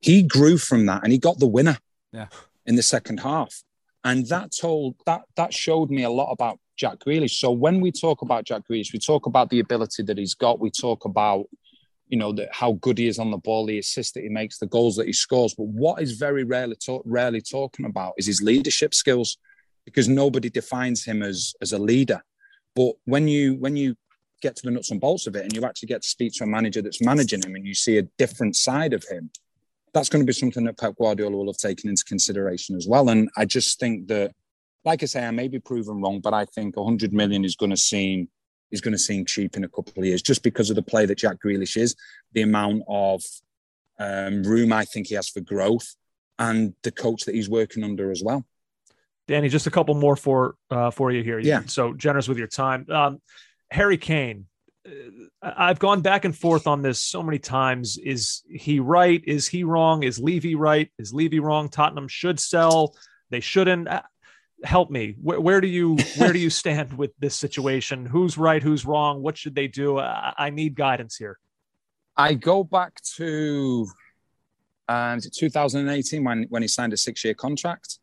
G: He grew from that and he got the winner
B: yeah.
G: in the second half. And that told that that showed me a lot about Jack Grealish. So when we talk about Jack Grealish, we talk about the ability that he's got. We talk about, you know, the, how good he is on the ball, the assists that he makes, the goals that he scores. But what is very rarely talk, rarely talking about is his leadership skills, because nobody defines him as as a leader. But when you when you get to the nuts and bolts of it, and you actually get to speak to a manager that's managing him, and you see a different side of him, that's going to be something that Pep Guardiola will have taken into consideration as well. And I just think that like I say, I may be proven wrong, but I think 100 million is going to seem is going to seem cheap in a couple of years, just because of the play that Jack Grealish is, the amount of um, room I think he has for growth, and the coach that he's working under as well.
B: Danny, just a couple more for uh, for you here.
G: Yeah.
B: So generous with your time. Um, Harry Kane. uh, I've gone back and forth on this so many times. Is he right? Is he wrong? Is Levy right? Is Levy wrong? Tottenham should sell. They shouldn't. Help me. Where, where do you where do you stand with this situation? Who's right? Who's wrong? What should they do? I, I need guidance here.
G: I go back to um, 2018 when when he signed a six year contract.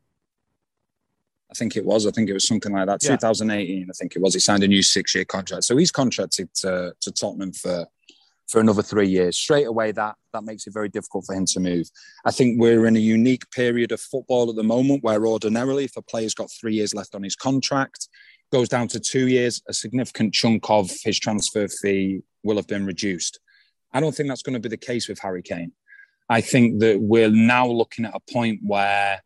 G: I think it was. I think it was something like that.
B: Yeah.
G: 2018, I think it was. He signed a new six year contract. So he's contracted to, to Tottenham for for another three years. Straight away, that that makes it very difficult for him to move. I think we're in a unique period of football at the moment where ordinarily, if a player's got three years left on his contract, goes down to two years, a significant chunk of his transfer fee will have been reduced. I don't think that's going to be the case with Harry Kane. I think that we're now looking at a point where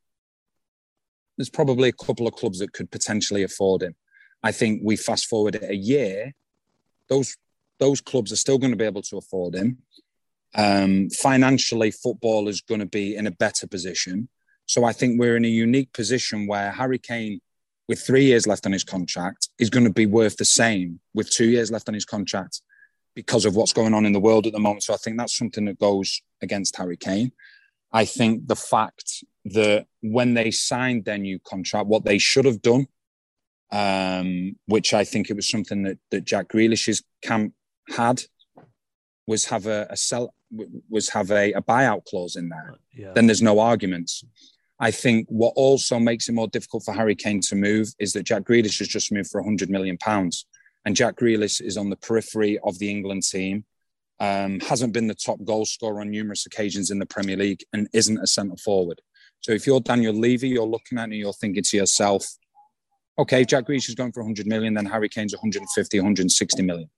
G: there's probably a couple of clubs that could potentially afford him. I think we fast forward a year, those those clubs are still going to be able to afford him. Um, financially, football is going to be in a better position. So I think we're in a unique position where Harry Kane, with three years left on his contract, is going to be worth the same with two years left on his contract because of what's going on in the world at the moment. So I think that's something that goes against Harry Kane. I think the fact that when they signed their new contract, what they should have done, um, which I think it was something that, that Jack Grealish's camp had, was have a, a sell was have a, a buyout clause in there.
B: Yeah.
G: Then there's no arguments. I think what also makes it more difficult for Harry Kane to move is that Jack Grealish has just moved for 100 million pounds, and Jack Grealish is on the periphery of the England team. Um, hasn't been the top goal scorer on numerous occasions in the Premier League and isn't a centre forward. So if you're Daniel Levy, you're looking at it and you're thinking to yourself, okay, if Jack Grealish is going for 100 million, then Harry Kane's 150, 160 million.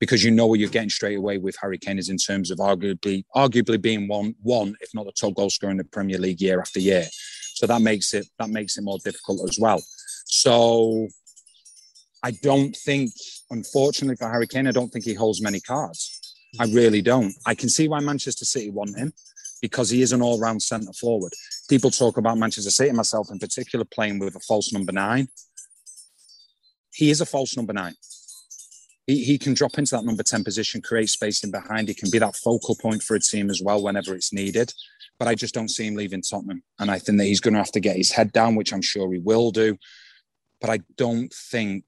G: Because you know what you're getting straight away with Harry Kane is in terms of arguably, arguably being one, one, if not the top goal scorer in the Premier League year after year. So that makes it that makes it more difficult as well. So I don't think, unfortunately for Harry Kane, I don't think he holds many cards. I really don't. I can see why Manchester City want him because he is an all-round centre forward. People talk about Manchester City, myself in particular, playing with a false number nine. He is a false number nine. He, he can drop into that number 10 position, create space in behind. He can be that focal point for a team as well whenever it's needed. But I just don't see him leaving Tottenham. And I think that he's going to have to get his head down, which I'm sure he will do. But I don't think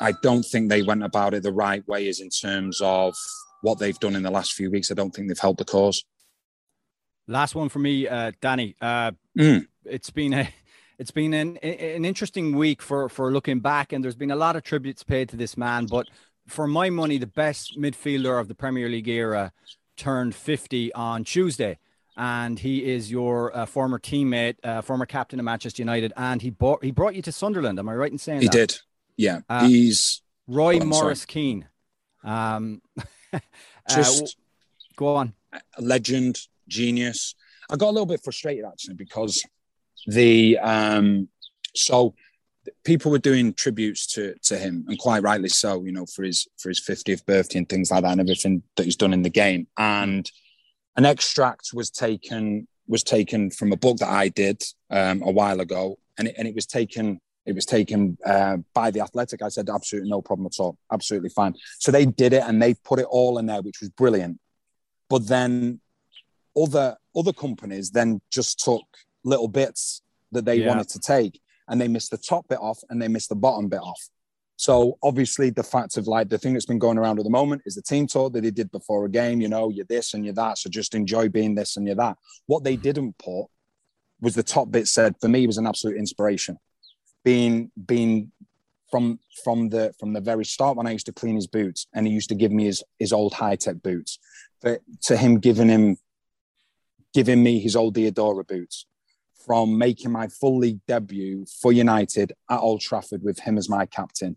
G: I don't think they went about it the right way as in terms of what they've done in the last few weeks. I don't think they've helped the cause.
C: Last one for me, uh, Danny. Uh,
G: Mm.
C: It's been a, it's been an an interesting week for for looking back, and there's been a lot of tributes paid to this man. But for my money, the best midfielder of the Premier League era turned 50 on Tuesday, and he is your uh, former teammate, uh, former captain of Manchester United, and he bought he brought you to Sunderland. Am I right in saying that?
G: He
C: that?
G: did. Yeah.
C: Uh,
G: he's
C: Roy
G: sorry.
C: Maurice Keane. Um, uh,
G: just
C: go on.
G: a legend, genius. I got a little bit frustrated actually because the um so people were doing tributes to to him and quite rightly so, you know, for his for his 50th birthday and things like that and everything that he's done in the game. And an extract was taken was taken from a book that I did um, a while ago, and it, and it was taken it was taken uh, by the Athletic. I said absolutely no problem at all, absolutely fine. So they did it and they put it all in there, which was brilliant. But then other other companies then just took little bits that they
C: Yeah.
G: wanted to take, and they missed the top bit off and they missed the bottom bit off. So obviously, the fact of like the thing that's been going around at the moment is the team talk that he did before a game. You know, you're this and you're that, so just enjoy being this and you're that. What they didn't put was the top bit said for me was an absolute inspiration. Being being from from the from the very start when I used to clean his boots and he used to give me his his old high tech boots, but to him giving him giving me his old Diadora boots, from making my full league debut for United at Old Trafford with him as my captain.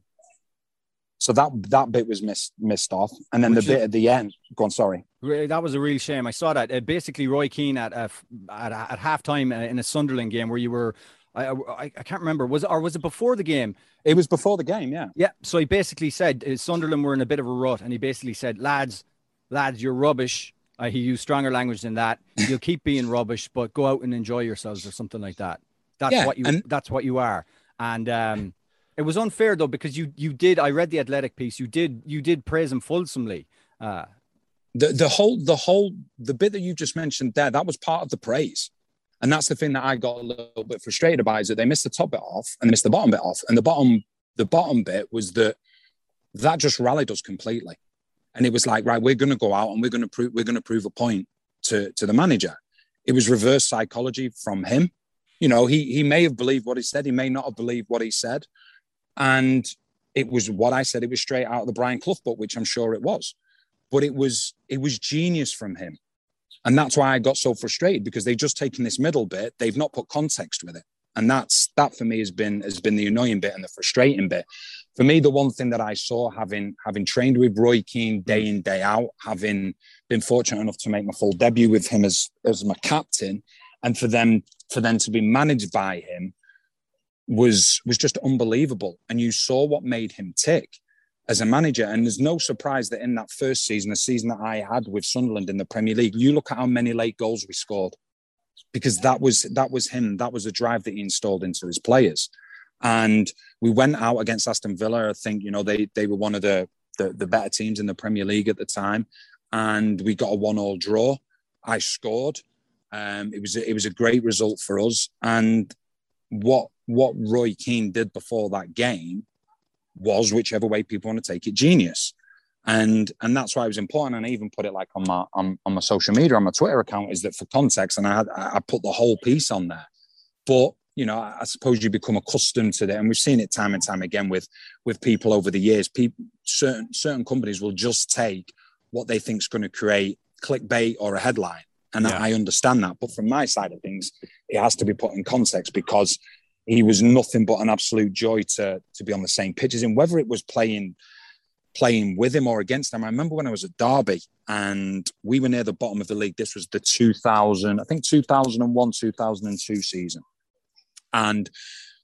G: So that that bit was missed missed off, and then
C: Which
G: the
C: is-
G: bit at the end. Go on, sorry.
C: That was a real shame. I saw that. Uh, basically, Roy Keane at uh, at, at halftime uh, in a Sunderland game where you were, I, I, I can't remember. Was it, or was it before the game?
G: It was before the game, yeah.
C: Yeah. So he basically said uh, Sunderland were in a bit of a rut, and he basically said, "Lads, lads, you're rubbish." Uh, he used stronger language than that. You'll keep being rubbish, but go out and enjoy yourselves, or something like that. That's
G: Yeah,
C: what you.
G: and-
C: that's what you are. And um, it was unfair though because you you did. I read the athletic piece. You did you did praise him fulsomely. Uh,
G: the the whole the whole the bit that you just mentioned there that was part of the praise and that's the thing that i got a little bit frustrated about is that they missed the top bit off and they missed the bottom bit off and the bottom the bottom bit was that that just rallied us completely and it was like right we're going to go out and we're going to prove we're going to prove a point to to the manager. It was reverse psychology from him. You know he he may have believed what he said he may not have believed what he said. And it was what i said it was straight out of the brian clough book which i'm sure it was. But it was it was genius from him. And that's why i got so frustrated because they've just taken this middle bit they've not put context with it. And that's that for me has been has been the annoying bit and the frustrating bit for me the one thing that i saw having having trained with roy keane mm. day in day out having been fortunate enough to make my full debut with him as as my captain and for them for them to be managed by him was was just unbelievable and you saw what made him tick as a manager. And there's no surprise that in that first season, the season that I had with Sunderland in the Premier League, you look at how many late goals we scored because that was that was him. That was the drive that he installed into his players. And we went out against Aston Villa. I think you know they they were one of the the, the better teams in the Premier League at the time, and we got a one-all draw. I scored. Um, it was a, it was a great result for us. And what what Roy Keane did before that game was whichever way people want to take it genius and and that's why it was important and i even put it like on my on, on my social media on my twitter account is that for context and i had i put the whole piece on there but you know i suppose you become accustomed to that and we've seen it time and time again with with people over the years people certain certain companies will just take what they think is going to create clickbait or a headline and
B: Yeah.
G: I, understand that but from my side of things it has to be put in context because he was nothing but an absolute joy to to be on the same pitch as him, whether it was playing playing with him or against him. I remember when I was at Derby and we were near the bottom of the league. This was the 2000, I think 2001, 2002 season. And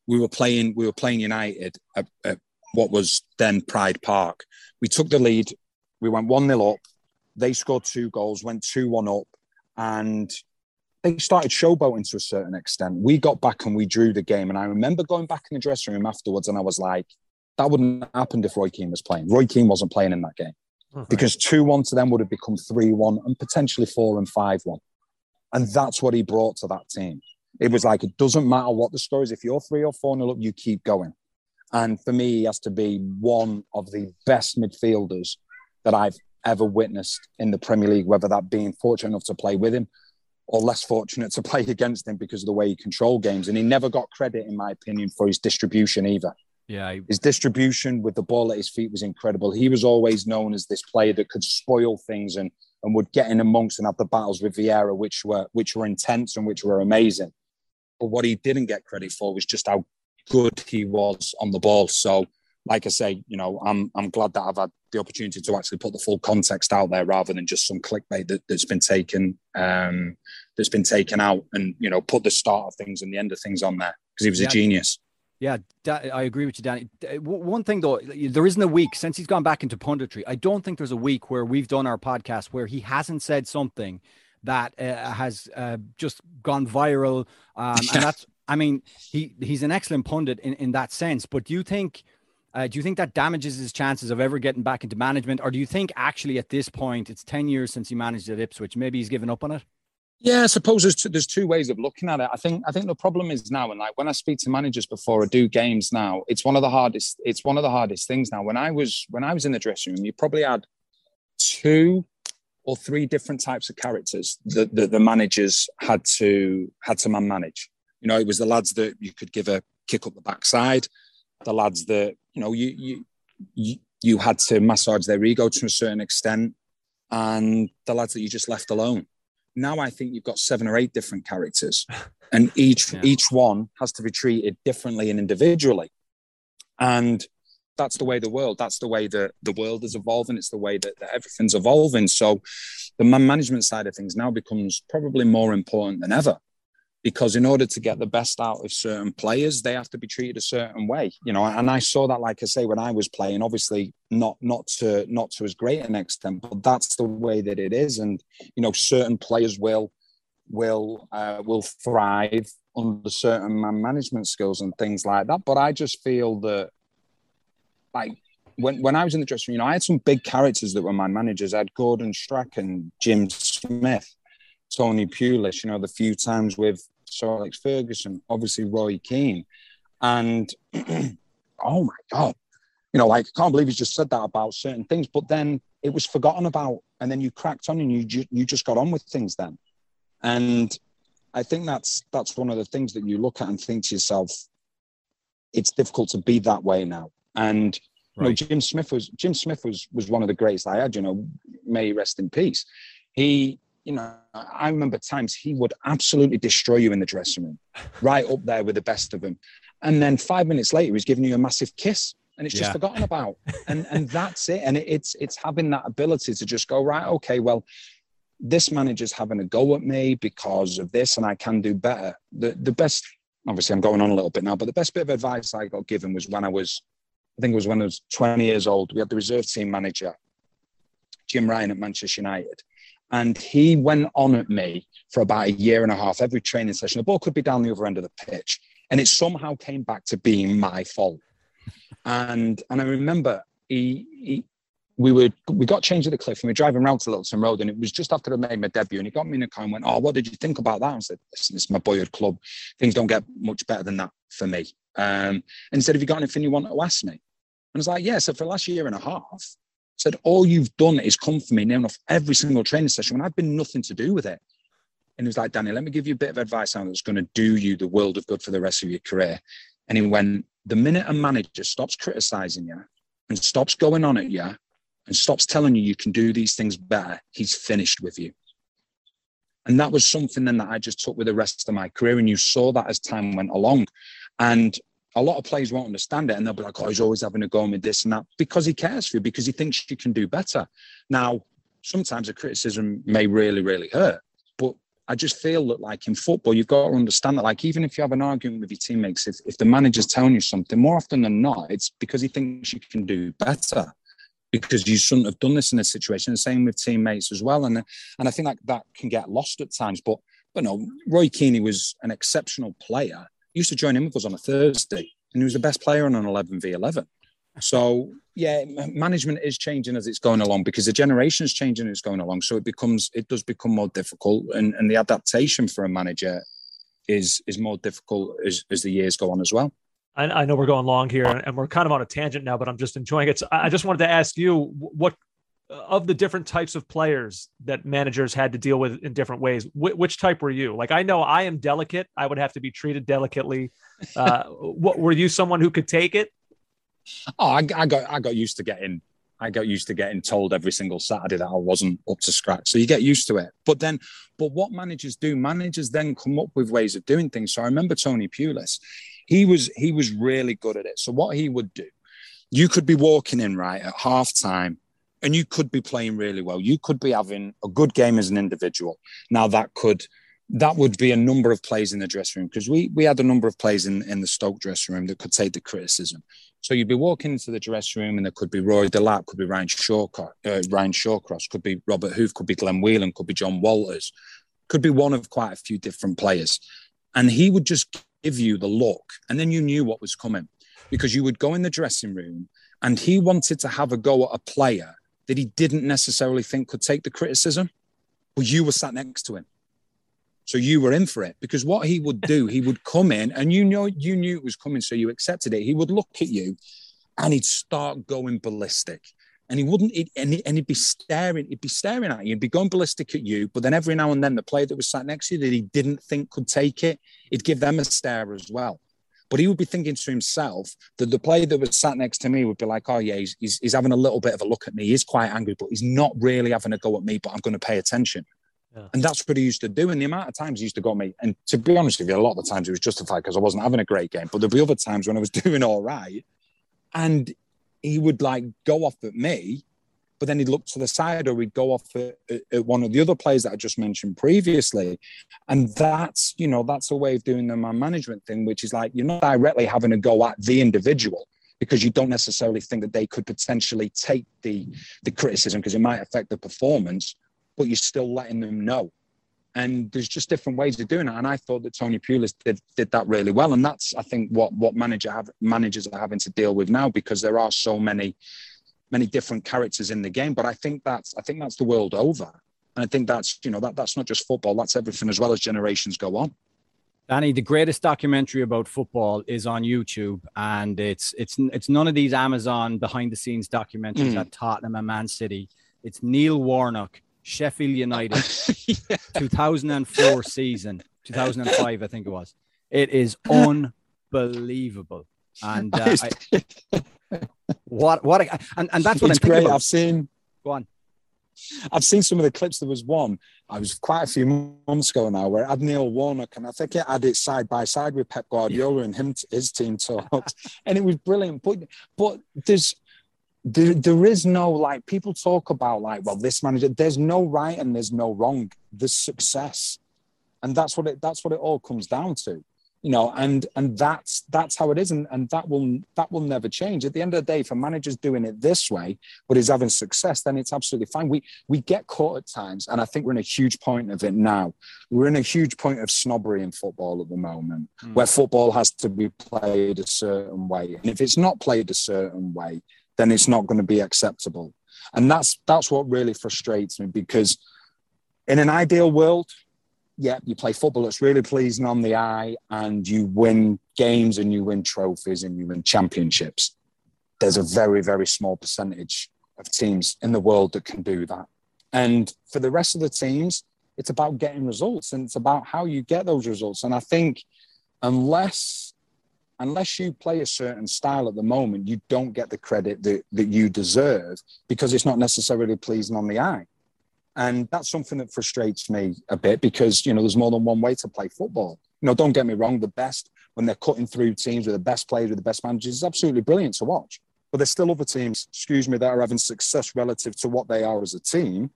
G: we were playing, we were playing United at, at what was then Pride Park. We took the lead. We went 1 0 up. They scored two goals, went 2 1 up. And they started showboating to a certain extent. We got back and we drew the game. And I remember going back in the dressing room afterwards and I was like, that wouldn't have happened if Roy Keane was playing. Roy Keane wasn't playing in that game because 2 1 to them would have become 3 1 and potentially 4 and 5 1. And that's what he brought to that team. It was like, it doesn't matter what the score is. If you're 3 or 4 nil up, you keep going. And for me, he has to be one of the best midfielders that I've ever witnessed in the Premier League, whether that being fortunate enough to play with him or less fortunate to play against him because of the way he controlled games. And he never got credit, in my opinion, for his distribution either.
C: yeah, I-
G: His distribution with the ball at his feet was incredible. He was always known as this player that could spoil things and and would get in amongst and have the battles with Vieira, which were which were intense and which were amazing. But what he didn't get credit for was just how good he was on the ball. So, like I say, you know, I'm I'm glad that I've had the opportunity to actually put the full context out there rather than just some clickbait that, that's been taken um, that's been taken out and you know put the start of things and the end of things on there because he was
C: Yeah.
G: a genius.
C: Yeah, I agree with you, Danny. One thing though, there isn't a week since he's gone back into punditry. I don't think there's a week where we've done our podcast where he hasn't said something that uh, has uh, just gone viral. Um, and that's, I mean, he he's an excellent pundit in, in that sense. But do you think, uh, do you think that damages his chances of ever getting back into management, or do you think actually at this point it's ten years since he managed at Ipswich, maybe he's given up on it?
G: Yeah, I suppose there's two, there's two ways of looking at it. I think I think the problem is now, and like when I speak to managers before I do games now, it's one of the hardest. It's one of the hardest things now. When I was when I was in the dressing room, you probably had two or three different types of characters that, that the managers had to had to man manage. You know, it was the lads that you could give a kick up the backside, the lads that you know you you you, you had to massage their ego to a certain extent, and the lads that you just left alone now I think you've got seven or eight different characters, and each
C: Yeah.
G: each one has to be treated differently and individually. And that's the way the world. That's the way that the world is evolving. It's the way that, that everything's evolving. So the man management side of things now becomes probably more important than ever, because in order to get the best out of certain players, they have to be treated a certain way, you know. And I saw that, like I say, when I was playing, obviously not not to not to as great an extent, but that's the way that it is. And you know, certain players will will uh, will thrive under certain man management skills and things like that. But I just feel that, like when when I was in the dressing room, you know, I had some big characters that were my managers. I had Gordon Strachan, Jim Smith, Tony Pulis. You know, the few times with Sir Alex Ferguson, obviously Roy Keane. And oh my God, you know, like I can't believe he's just said that about certain things, but then it was forgotten about. And then you cracked on and you, you just got on with things then. And I think that's that's one of the things that you look at and think to yourself, it's difficult to be that way now. And you know, Jim Smith was Jim Smith was was one of the greatest I had. You know, may he rest in peace. He you know, I remember times he would absolutely destroy you in the dressing room, right up there with the best of them. And then five minutes later, he's giving you a massive kiss and it's just yeah. forgotten about. And and that's it. And it's it's having that ability to just go, right, okay, well, this manager's having a go at me because of this, and I can do better. The the best obviously I'm going on a little bit now, but the best bit of advice I got given was when I was, I think it was when I was 20 years old. We had the reserve team manager, Jim Ryan at Manchester United and he went on at me for about a year and a half every training session. The ball could be down the other end of the pitch. And it somehow came back to being my fault. And and I remember he, he we were we got changed at the cliff and we were driving around to Littleton Road and it was just after I made my debut and he got me in a car and went, Oh, what did you think about that? I said, Listen, it's my boyhood club. Things don't get much better than that for me. Um, and said, Have you got anything you want to ask me? And I was like, Yeah, so for the last year and a half, said, All you've done is come for me near off every single training session when I've been nothing to do with it. And he was like, Danny, let me give you a bit of advice now that's going to do you the world of good for the rest of your career. And he went, The minute a manager stops criticizing you and stops going on at you and stops telling you you can do these things better, he's finished with you. And that was something then that I just took with the rest of my career. And you saw that as time went along. And a lot of players won't understand it and they'll be like, oh, he's always having a go with this and that because he cares for you, because he thinks you can do better. Now, sometimes a criticism may really, really hurt, but I just feel that, like in football, you've got to understand that, like, even if you have an argument with your teammates, if, if the manager's telling you something, more often than not, it's because he thinks you can do better. Because you shouldn't have done this in this situation. The same with teammates as well, and and I think like that can get lost at times. But but no, Roy Keane was an exceptional player used to join in with us on a Thursday, and he was the best player on an 11 v 11. So yeah, management is changing as it's going along because the generation is changing as it's going along. So it becomes it does become more difficult, and, and the adaptation for a manager is is more difficult as, as the years go on as well.
B: I, I know we're going long here, and we're kind of on a tangent now, but I'm just enjoying it. So I just wanted to ask you what of the different types of players that managers had to deal with in different ways wh- which type were you? Like i know i am delicate. I would have to be treated delicately. Uh, what were you someone who could take it?
G: Oh I, I, got i got used to getting i got used to getting told every single saturday that i wasn't up to scratch. So you get used to it. But then but what managers do managers then come up with ways of doing things. So i remember tony pulis. He was he was really good at it. So what he would do you could be walking in right at half time and you could be playing really well. You could be having a good game as an individual. Now that could that would be a number of plays in the dressing room because we we had a number of plays in, in the Stoke dressing room that could take the criticism. So you'd be walking into the dressing room and there could be Rory Delap, could be Ryan Shawcross, uh, Ryan Shawcross, could be Robert Huth, could be Glenn Whelan, could be Jon Walters, could be one of quite a few different players. And he would just give you the look and then you knew what was coming because you would go in the dressing room and he wanted to have a go at a player that he didn't necessarily think could take the criticism, but you were sat next to him. So you were in for it because what he would do, he would come in and you know you knew it was coming, so you accepted it. He would look at you and he'd start going ballistic. And he wouldn't, and, he, and he'd be staring, he'd be staring at you, he'd be going ballistic at you. But then every now and then, the player that was sat next to you that he didn't think could take it, he'd give them a stare as well. But he would be thinking to himself that the player that was sat next to me would be like, oh, yeah, he's, he's, he's having a little bit of a look at me. He's quite angry, but he's not really having a go at me, but I'm going to pay attention. Yeah. And that's what he used to do. And the amount of times he used to go at me, and to be honest with you, a lot of the times it was justified because I wasn't having a great game. But there'd be other times when I was doing all right. And he would like go off at me but then he'd look to the side or he'd go off at, at, one of the other players that I just mentioned previously. And that's, you know, that's a way of doing the man management thing, which is like you're not directly having a go at the individual because you don't necessarily think that they could potentially take the the criticism because it might affect the performance, but you're still letting them know. And there's just different ways of doing it. And I thought that Tony Pulis did, did that really well. And that's, I think, what what manager have, managers are having to deal with now because there are so many many different characters in the game. But I think that's I think that's the world over. And I think that's you know that that's not just football. That's everything as well as generations go on.
C: Danny, the greatest documentary about football is on YouTube, and it's it's it's none of these Amazon behind the scenes documentaries mm. at Tottenham and Man City. It's Neil Warnock, Sheffield United, yeah. 2004 season, 2005, I think it was. It is unbelievable, and uh, I, what what and, and that's what
G: it's
C: I'm
G: great.
C: About.
G: I've seen.
C: Go on.
G: I've seen some of the clips. There was one. I was quite a few months ago now where had Neil Warnock, and I think it had it side by side with Pep Guardiola and him, his team talked, and it was brilliant. But but there's there, there is no like people talk about like well this manager. There's no right and there's no wrong. There's success, and that's what it that's what it all comes down to you know and and that's that's how it is. And, and that will that will never change. At the end of the day if a manager's doing it this way but is having success then it's absolutely fine. We we get caught at times and i think we're in a huge point of it now. We're in a huge point of snobbery in football at the moment mm. where football has to be played a certain way. And if it's not played a certain way then it's not going to be acceptable. And that's that's what really frustrates me because in an ideal world yeah, you play football It's really pleasing on the eye and you win games and you win trophies and you win championships. There's a very, very small percentage of teams in the world that can do that. And for the rest of the teams, it's about getting results and it's about how you get those results. And I think unless unless you play a certain style at the moment, you don't get the credit that, that you deserve because it's not necessarily pleasing on the eye. And that's something that frustrates me a bit because, you know, there's more than one way to play football. You know, don't get me wrong, the best when they're cutting through teams with the best players, with the best managers, is absolutely brilliant to watch. But there's still other teams, excuse me, that are having success relative to what they are as a team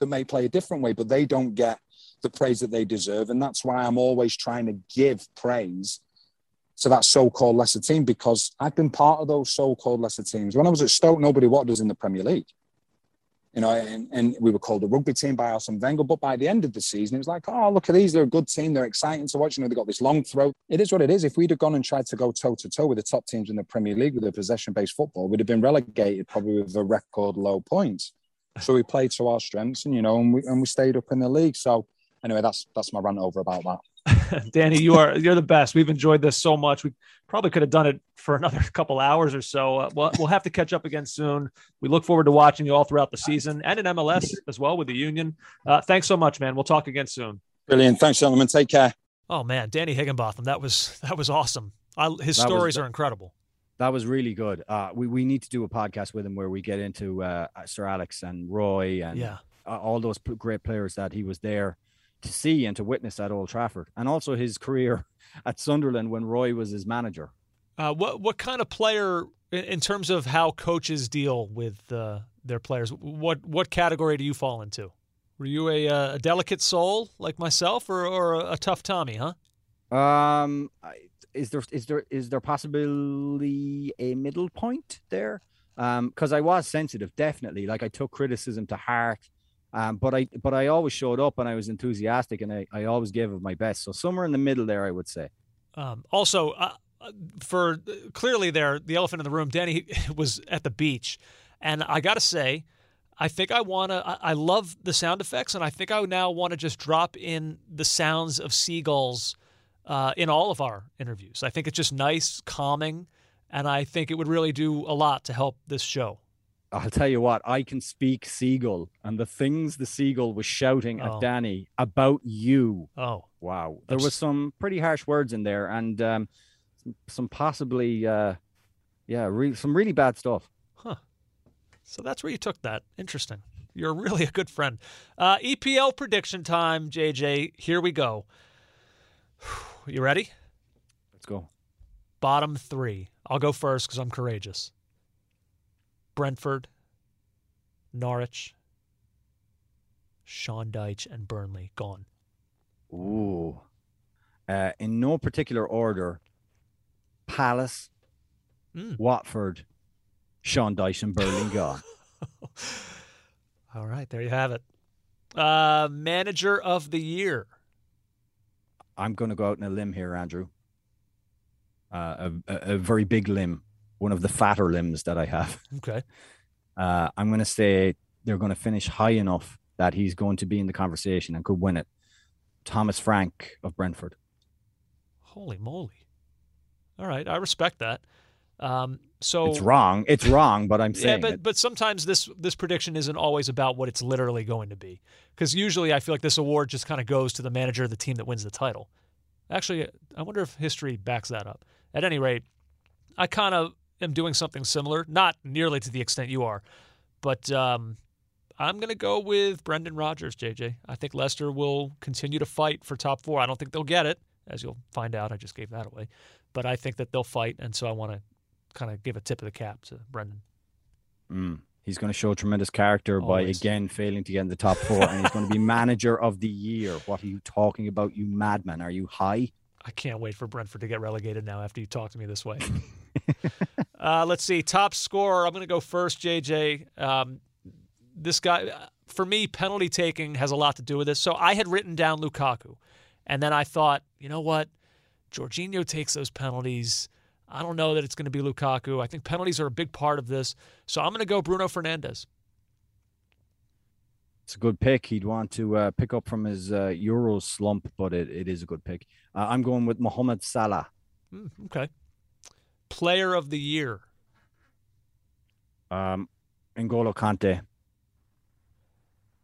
G: that may play a different way, but they don't get the praise that they deserve. And that's why I'm always trying to give praise to that so-called lesser team because I've been part of those so-called lesser teams. When I was at Stoke, nobody wanted us in the Premier League you know, and, and we were called a rugby team by Arsene Wenger. But by the end of the season, it was like, oh, look at these. They're a good team. They're exciting to watch. You know, they've got this long throw. It is what it is. If we'd have gone and tried to go toe to toe with the top teams in the Premier League with a possession based football, we'd have been relegated probably with a record low points. So we played to our strengths and, you know, and we, and we stayed up in the league. So anyway, that's that's my rant over about that.
B: Danny, you are you're the best. We've enjoyed this so much. We probably could have done it for another couple hours or so. Uh, we'll, we'll have to catch up again soon. We look forward to watching you all throughout the season and in MLS as well with the Union. Uh, thanks so much, man. We'll talk again soon.
G: Brilliant. Thanks, gentlemen. Take care.
B: Oh man, Danny Higginbotham, that was that was awesome. I, his that stories was, are incredible.
C: That was really good. Uh, we we need to do a podcast with him where we get into uh, Sir Alex and Roy and
B: yeah.
C: all those great players that he was there to see and to witness at Old Trafford, and also his career at Sunderland when Roy was his manager.
B: Uh, what what kind of player, in terms of how coaches deal with uh, their players, what what category do you fall into? Were you a, uh, a delicate soul like myself, or, or a tough Tommy? Huh?
C: Um, is there is there is there possibly a middle point there? Um, because I was sensitive, definitely. Like I took criticism to heart. Um, but I but I always showed up and I was enthusiastic and I, I always gave of my best. So somewhere in the middle there, I would say.
B: Um, also, uh, uh for clearly there, the elephant in the room, Danny was at the beach, and I got to say, I think I want to. I, I love the sound effects, and I think I now want to just drop in the sounds of seagulls uh, in all of our interviews. I think it's just nice, calming, and I think it would really do a lot to help this show.
C: I'll tell you what, I can speak seagull, and the things the seagull was shouting oh. at Danny about you.
B: Oh,
C: wow! There was some pretty harsh words in there, and um, some possibly, uh, yeah, re- some really bad stuff.
B: Huh. So that's where you took that. Interesting. You're really a good friend. Uh, EPL prediction time, JJ. Here we go. You ready?
C: Let's go.
B: Bottom three. I'll go first because I'm courageous. Brentford, Norwich, Sean Dyche, and Burnley gone.
C: Ooh. Uh, in no particular order, Palace,
B: Mm.
C: Watford, Sean Dyche, and Burnley gone.
B: All right, there you have it. Uh, manager of the year.
C: I'm going to go out on a limb here, Andrew. Uh, a, a, a very big limb, one of the fatter limbs that I have.
B: Okay.
C: Uh, I'm going to say they're going to finish high enough that he's going to be in the conversation and could win it. Thomas Frank of Brentford.
B: Holy moly. All right, I respect that. Um, so
C: It's wrong. It's wrong, but I'm saying.
B: Yeah, but
C: it.
B: but sometimes this this prediction isn't always about what it's literally going to be. Because usually I feel like this award just kind of goes to the manager of the team that wins the title. Actually, I wonder if history backs that up. At any rate, I kind of am doing something similar, not nearly to the extent you are, but um, I'm going to go with Brendan Rodgers, JJ. I think Leicester will continue to fight for top four. I don't think they'll get it, as you'll find out. I just gave that away, but I think that they'll fight, and so I want to kind of give a tip of the cap to Brendan.
C: Mm. He's going to show tremendous character by again failing to get in the top four, and he's going to be manager of the year. What are you talking about, you madman? Are you high?
B: I can't wait for Brentford to get relegated now after you talk to me this way. uh, let's see. Top scorer. I'm going to go first, JJ. Um, this guy, for me, penalty taking has a lot to do with this. So I had written down Lukaku, and then I thought, you know what? Jorginho takes those penalties. I don't know that it's going to be Lukaku. I think penalties are a big part of this. So I'm going to go Bruno Fernandes.
C: It's a good pick. He'd want to uh, pick up from his uh, Euro slump, but it, it is a good pick. Uh, I'm going with Mohamed Salah.
B: Hmm, okay. Player of the year.
C: Um, N'Golo Kante. He's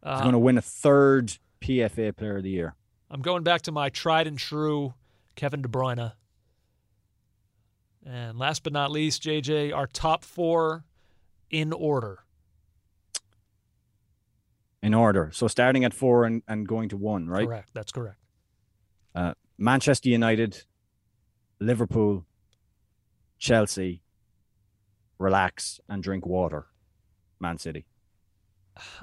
B: Uh,
C: going to win a third PFA Player of the Year.
B: I'm going back to my tried and true Kevin De Bruyne. And last but not least, JJ, our top four in order.
C: In order. So starting at four and, and going to one, right?
B: Correct. That's correct.
C: Uh, Manchester United, Liverpool, Chelsea, relax and drink water. Man City.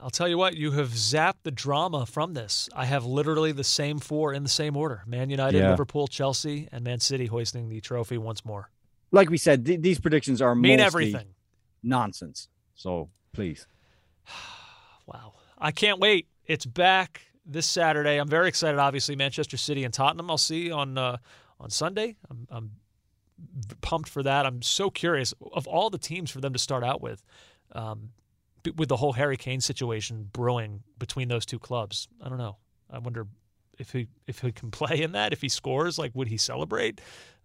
B: I'll tell you what, you have zapped the drama from this. I have literally the same four in the same order Man United,
C: Yeah.
B: Liverpool, Chelsea, and Man City hoisting the trophy once more.
C: Like we said, th- these predictions are
B: Mean everything.
C: nonsense. So please.
B: Wow. I can't wait. It's back this Saturday. I'm very excited. Obviously, Manchester City and Tottenham. I'll see on uh, on Sunday. I'm, I'm pumped for that. I'm so curious of all the teams for them to start out with, um, with the whole Harry Kane situation brewing between those two clubs. I don't know. I wonder if he if he can play in that. If he scores, like would he celebrate?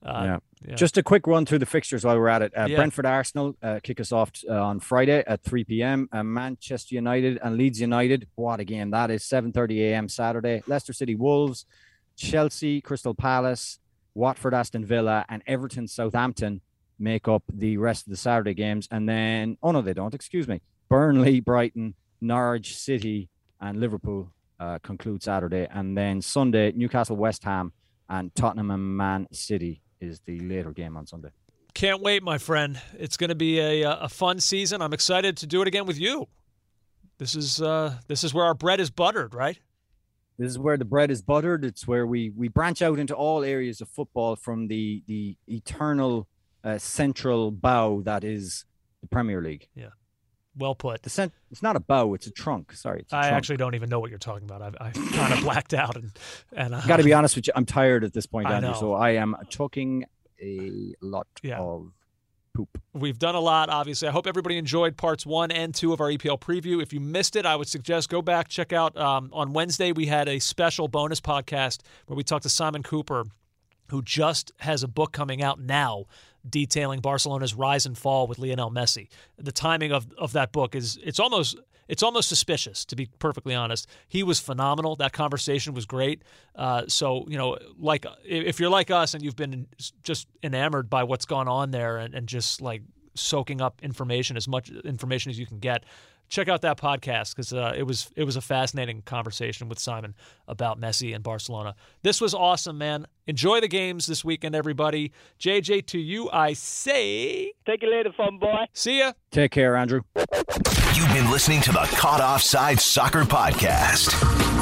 B: Uh,
C: yeah.
B: yeah.
C: Just a quick run through the fixtures while we're at it. Uh,
B: Yeah.
C: Brentford Arsenal uh, kick us off uh, on Friday at 3 p.m. Uh, Manchester United and Leeds United. What a game that is! 7:30 a.m. Saturday. Leicester City Wolves, Chelsea Crystal Palace, Watford Aston Villa, and Everton Southampton make up the rest of the Saturday games. And then, oh no, they don't. Excuse me. Burnley, Brighton, Norwich City, and Liverpool uh, conclude Saturday. And then Sunday, Newcastle, West Ham, and Tottenham and Man City is the later game on Sunday.
B: Can't wait, my friend. It's going to be a a fun season. I'm excited to do it again with you. This is uh, this is where our bread is buttered, right?
C: This is where the bread is buttered. It's where we we branch out into all areas of football from the the eternal uh, central bough that is the Premier League. Yeah.
B: Well put.
C: The cent- it's not a bough; it's a trunk. Sorry, a
B: I
C: trunk.
B: actually don't even know what you're talking about. I've, I've kind of blacked out, and and uh,
C: got to be honest with you. I'm tired at this point,
B: I
C: Andrew.
B: know.
C: So I am talking a lot
B: Yeah.
C: of poop.
B: We've done a lot, obviously. I hope everybody enjoyed parts one and two of our EPL preview. If you missed it, I would suggest go back, check out. Um, on Wednesday, we had a special bonus podcast where we talked to Simon Kuper, who just has a book coming out now detailing Barcelona's rise and fall with Lionel Messi. The timing of, of that book is it's almost it's almost suspicious to be perfectly honest. He was phenomenal. That conversation was great. Uh, so you know, like if you're like us and you've been just enamored by what's gone on there and, and just like soaking up information as much information as you can get. Check out that podcast because uh, it was it was a fascinating conversation with Simon about Messi and Barcelona. This was awesome, man. Enjoy the games this weekend, everybody. JJ, to you I say,
H: Take it later, fun boy.
B: see ya.
C: Take care, Andrew.
A: You've been listening to the Caught Offside Soccer Podcast.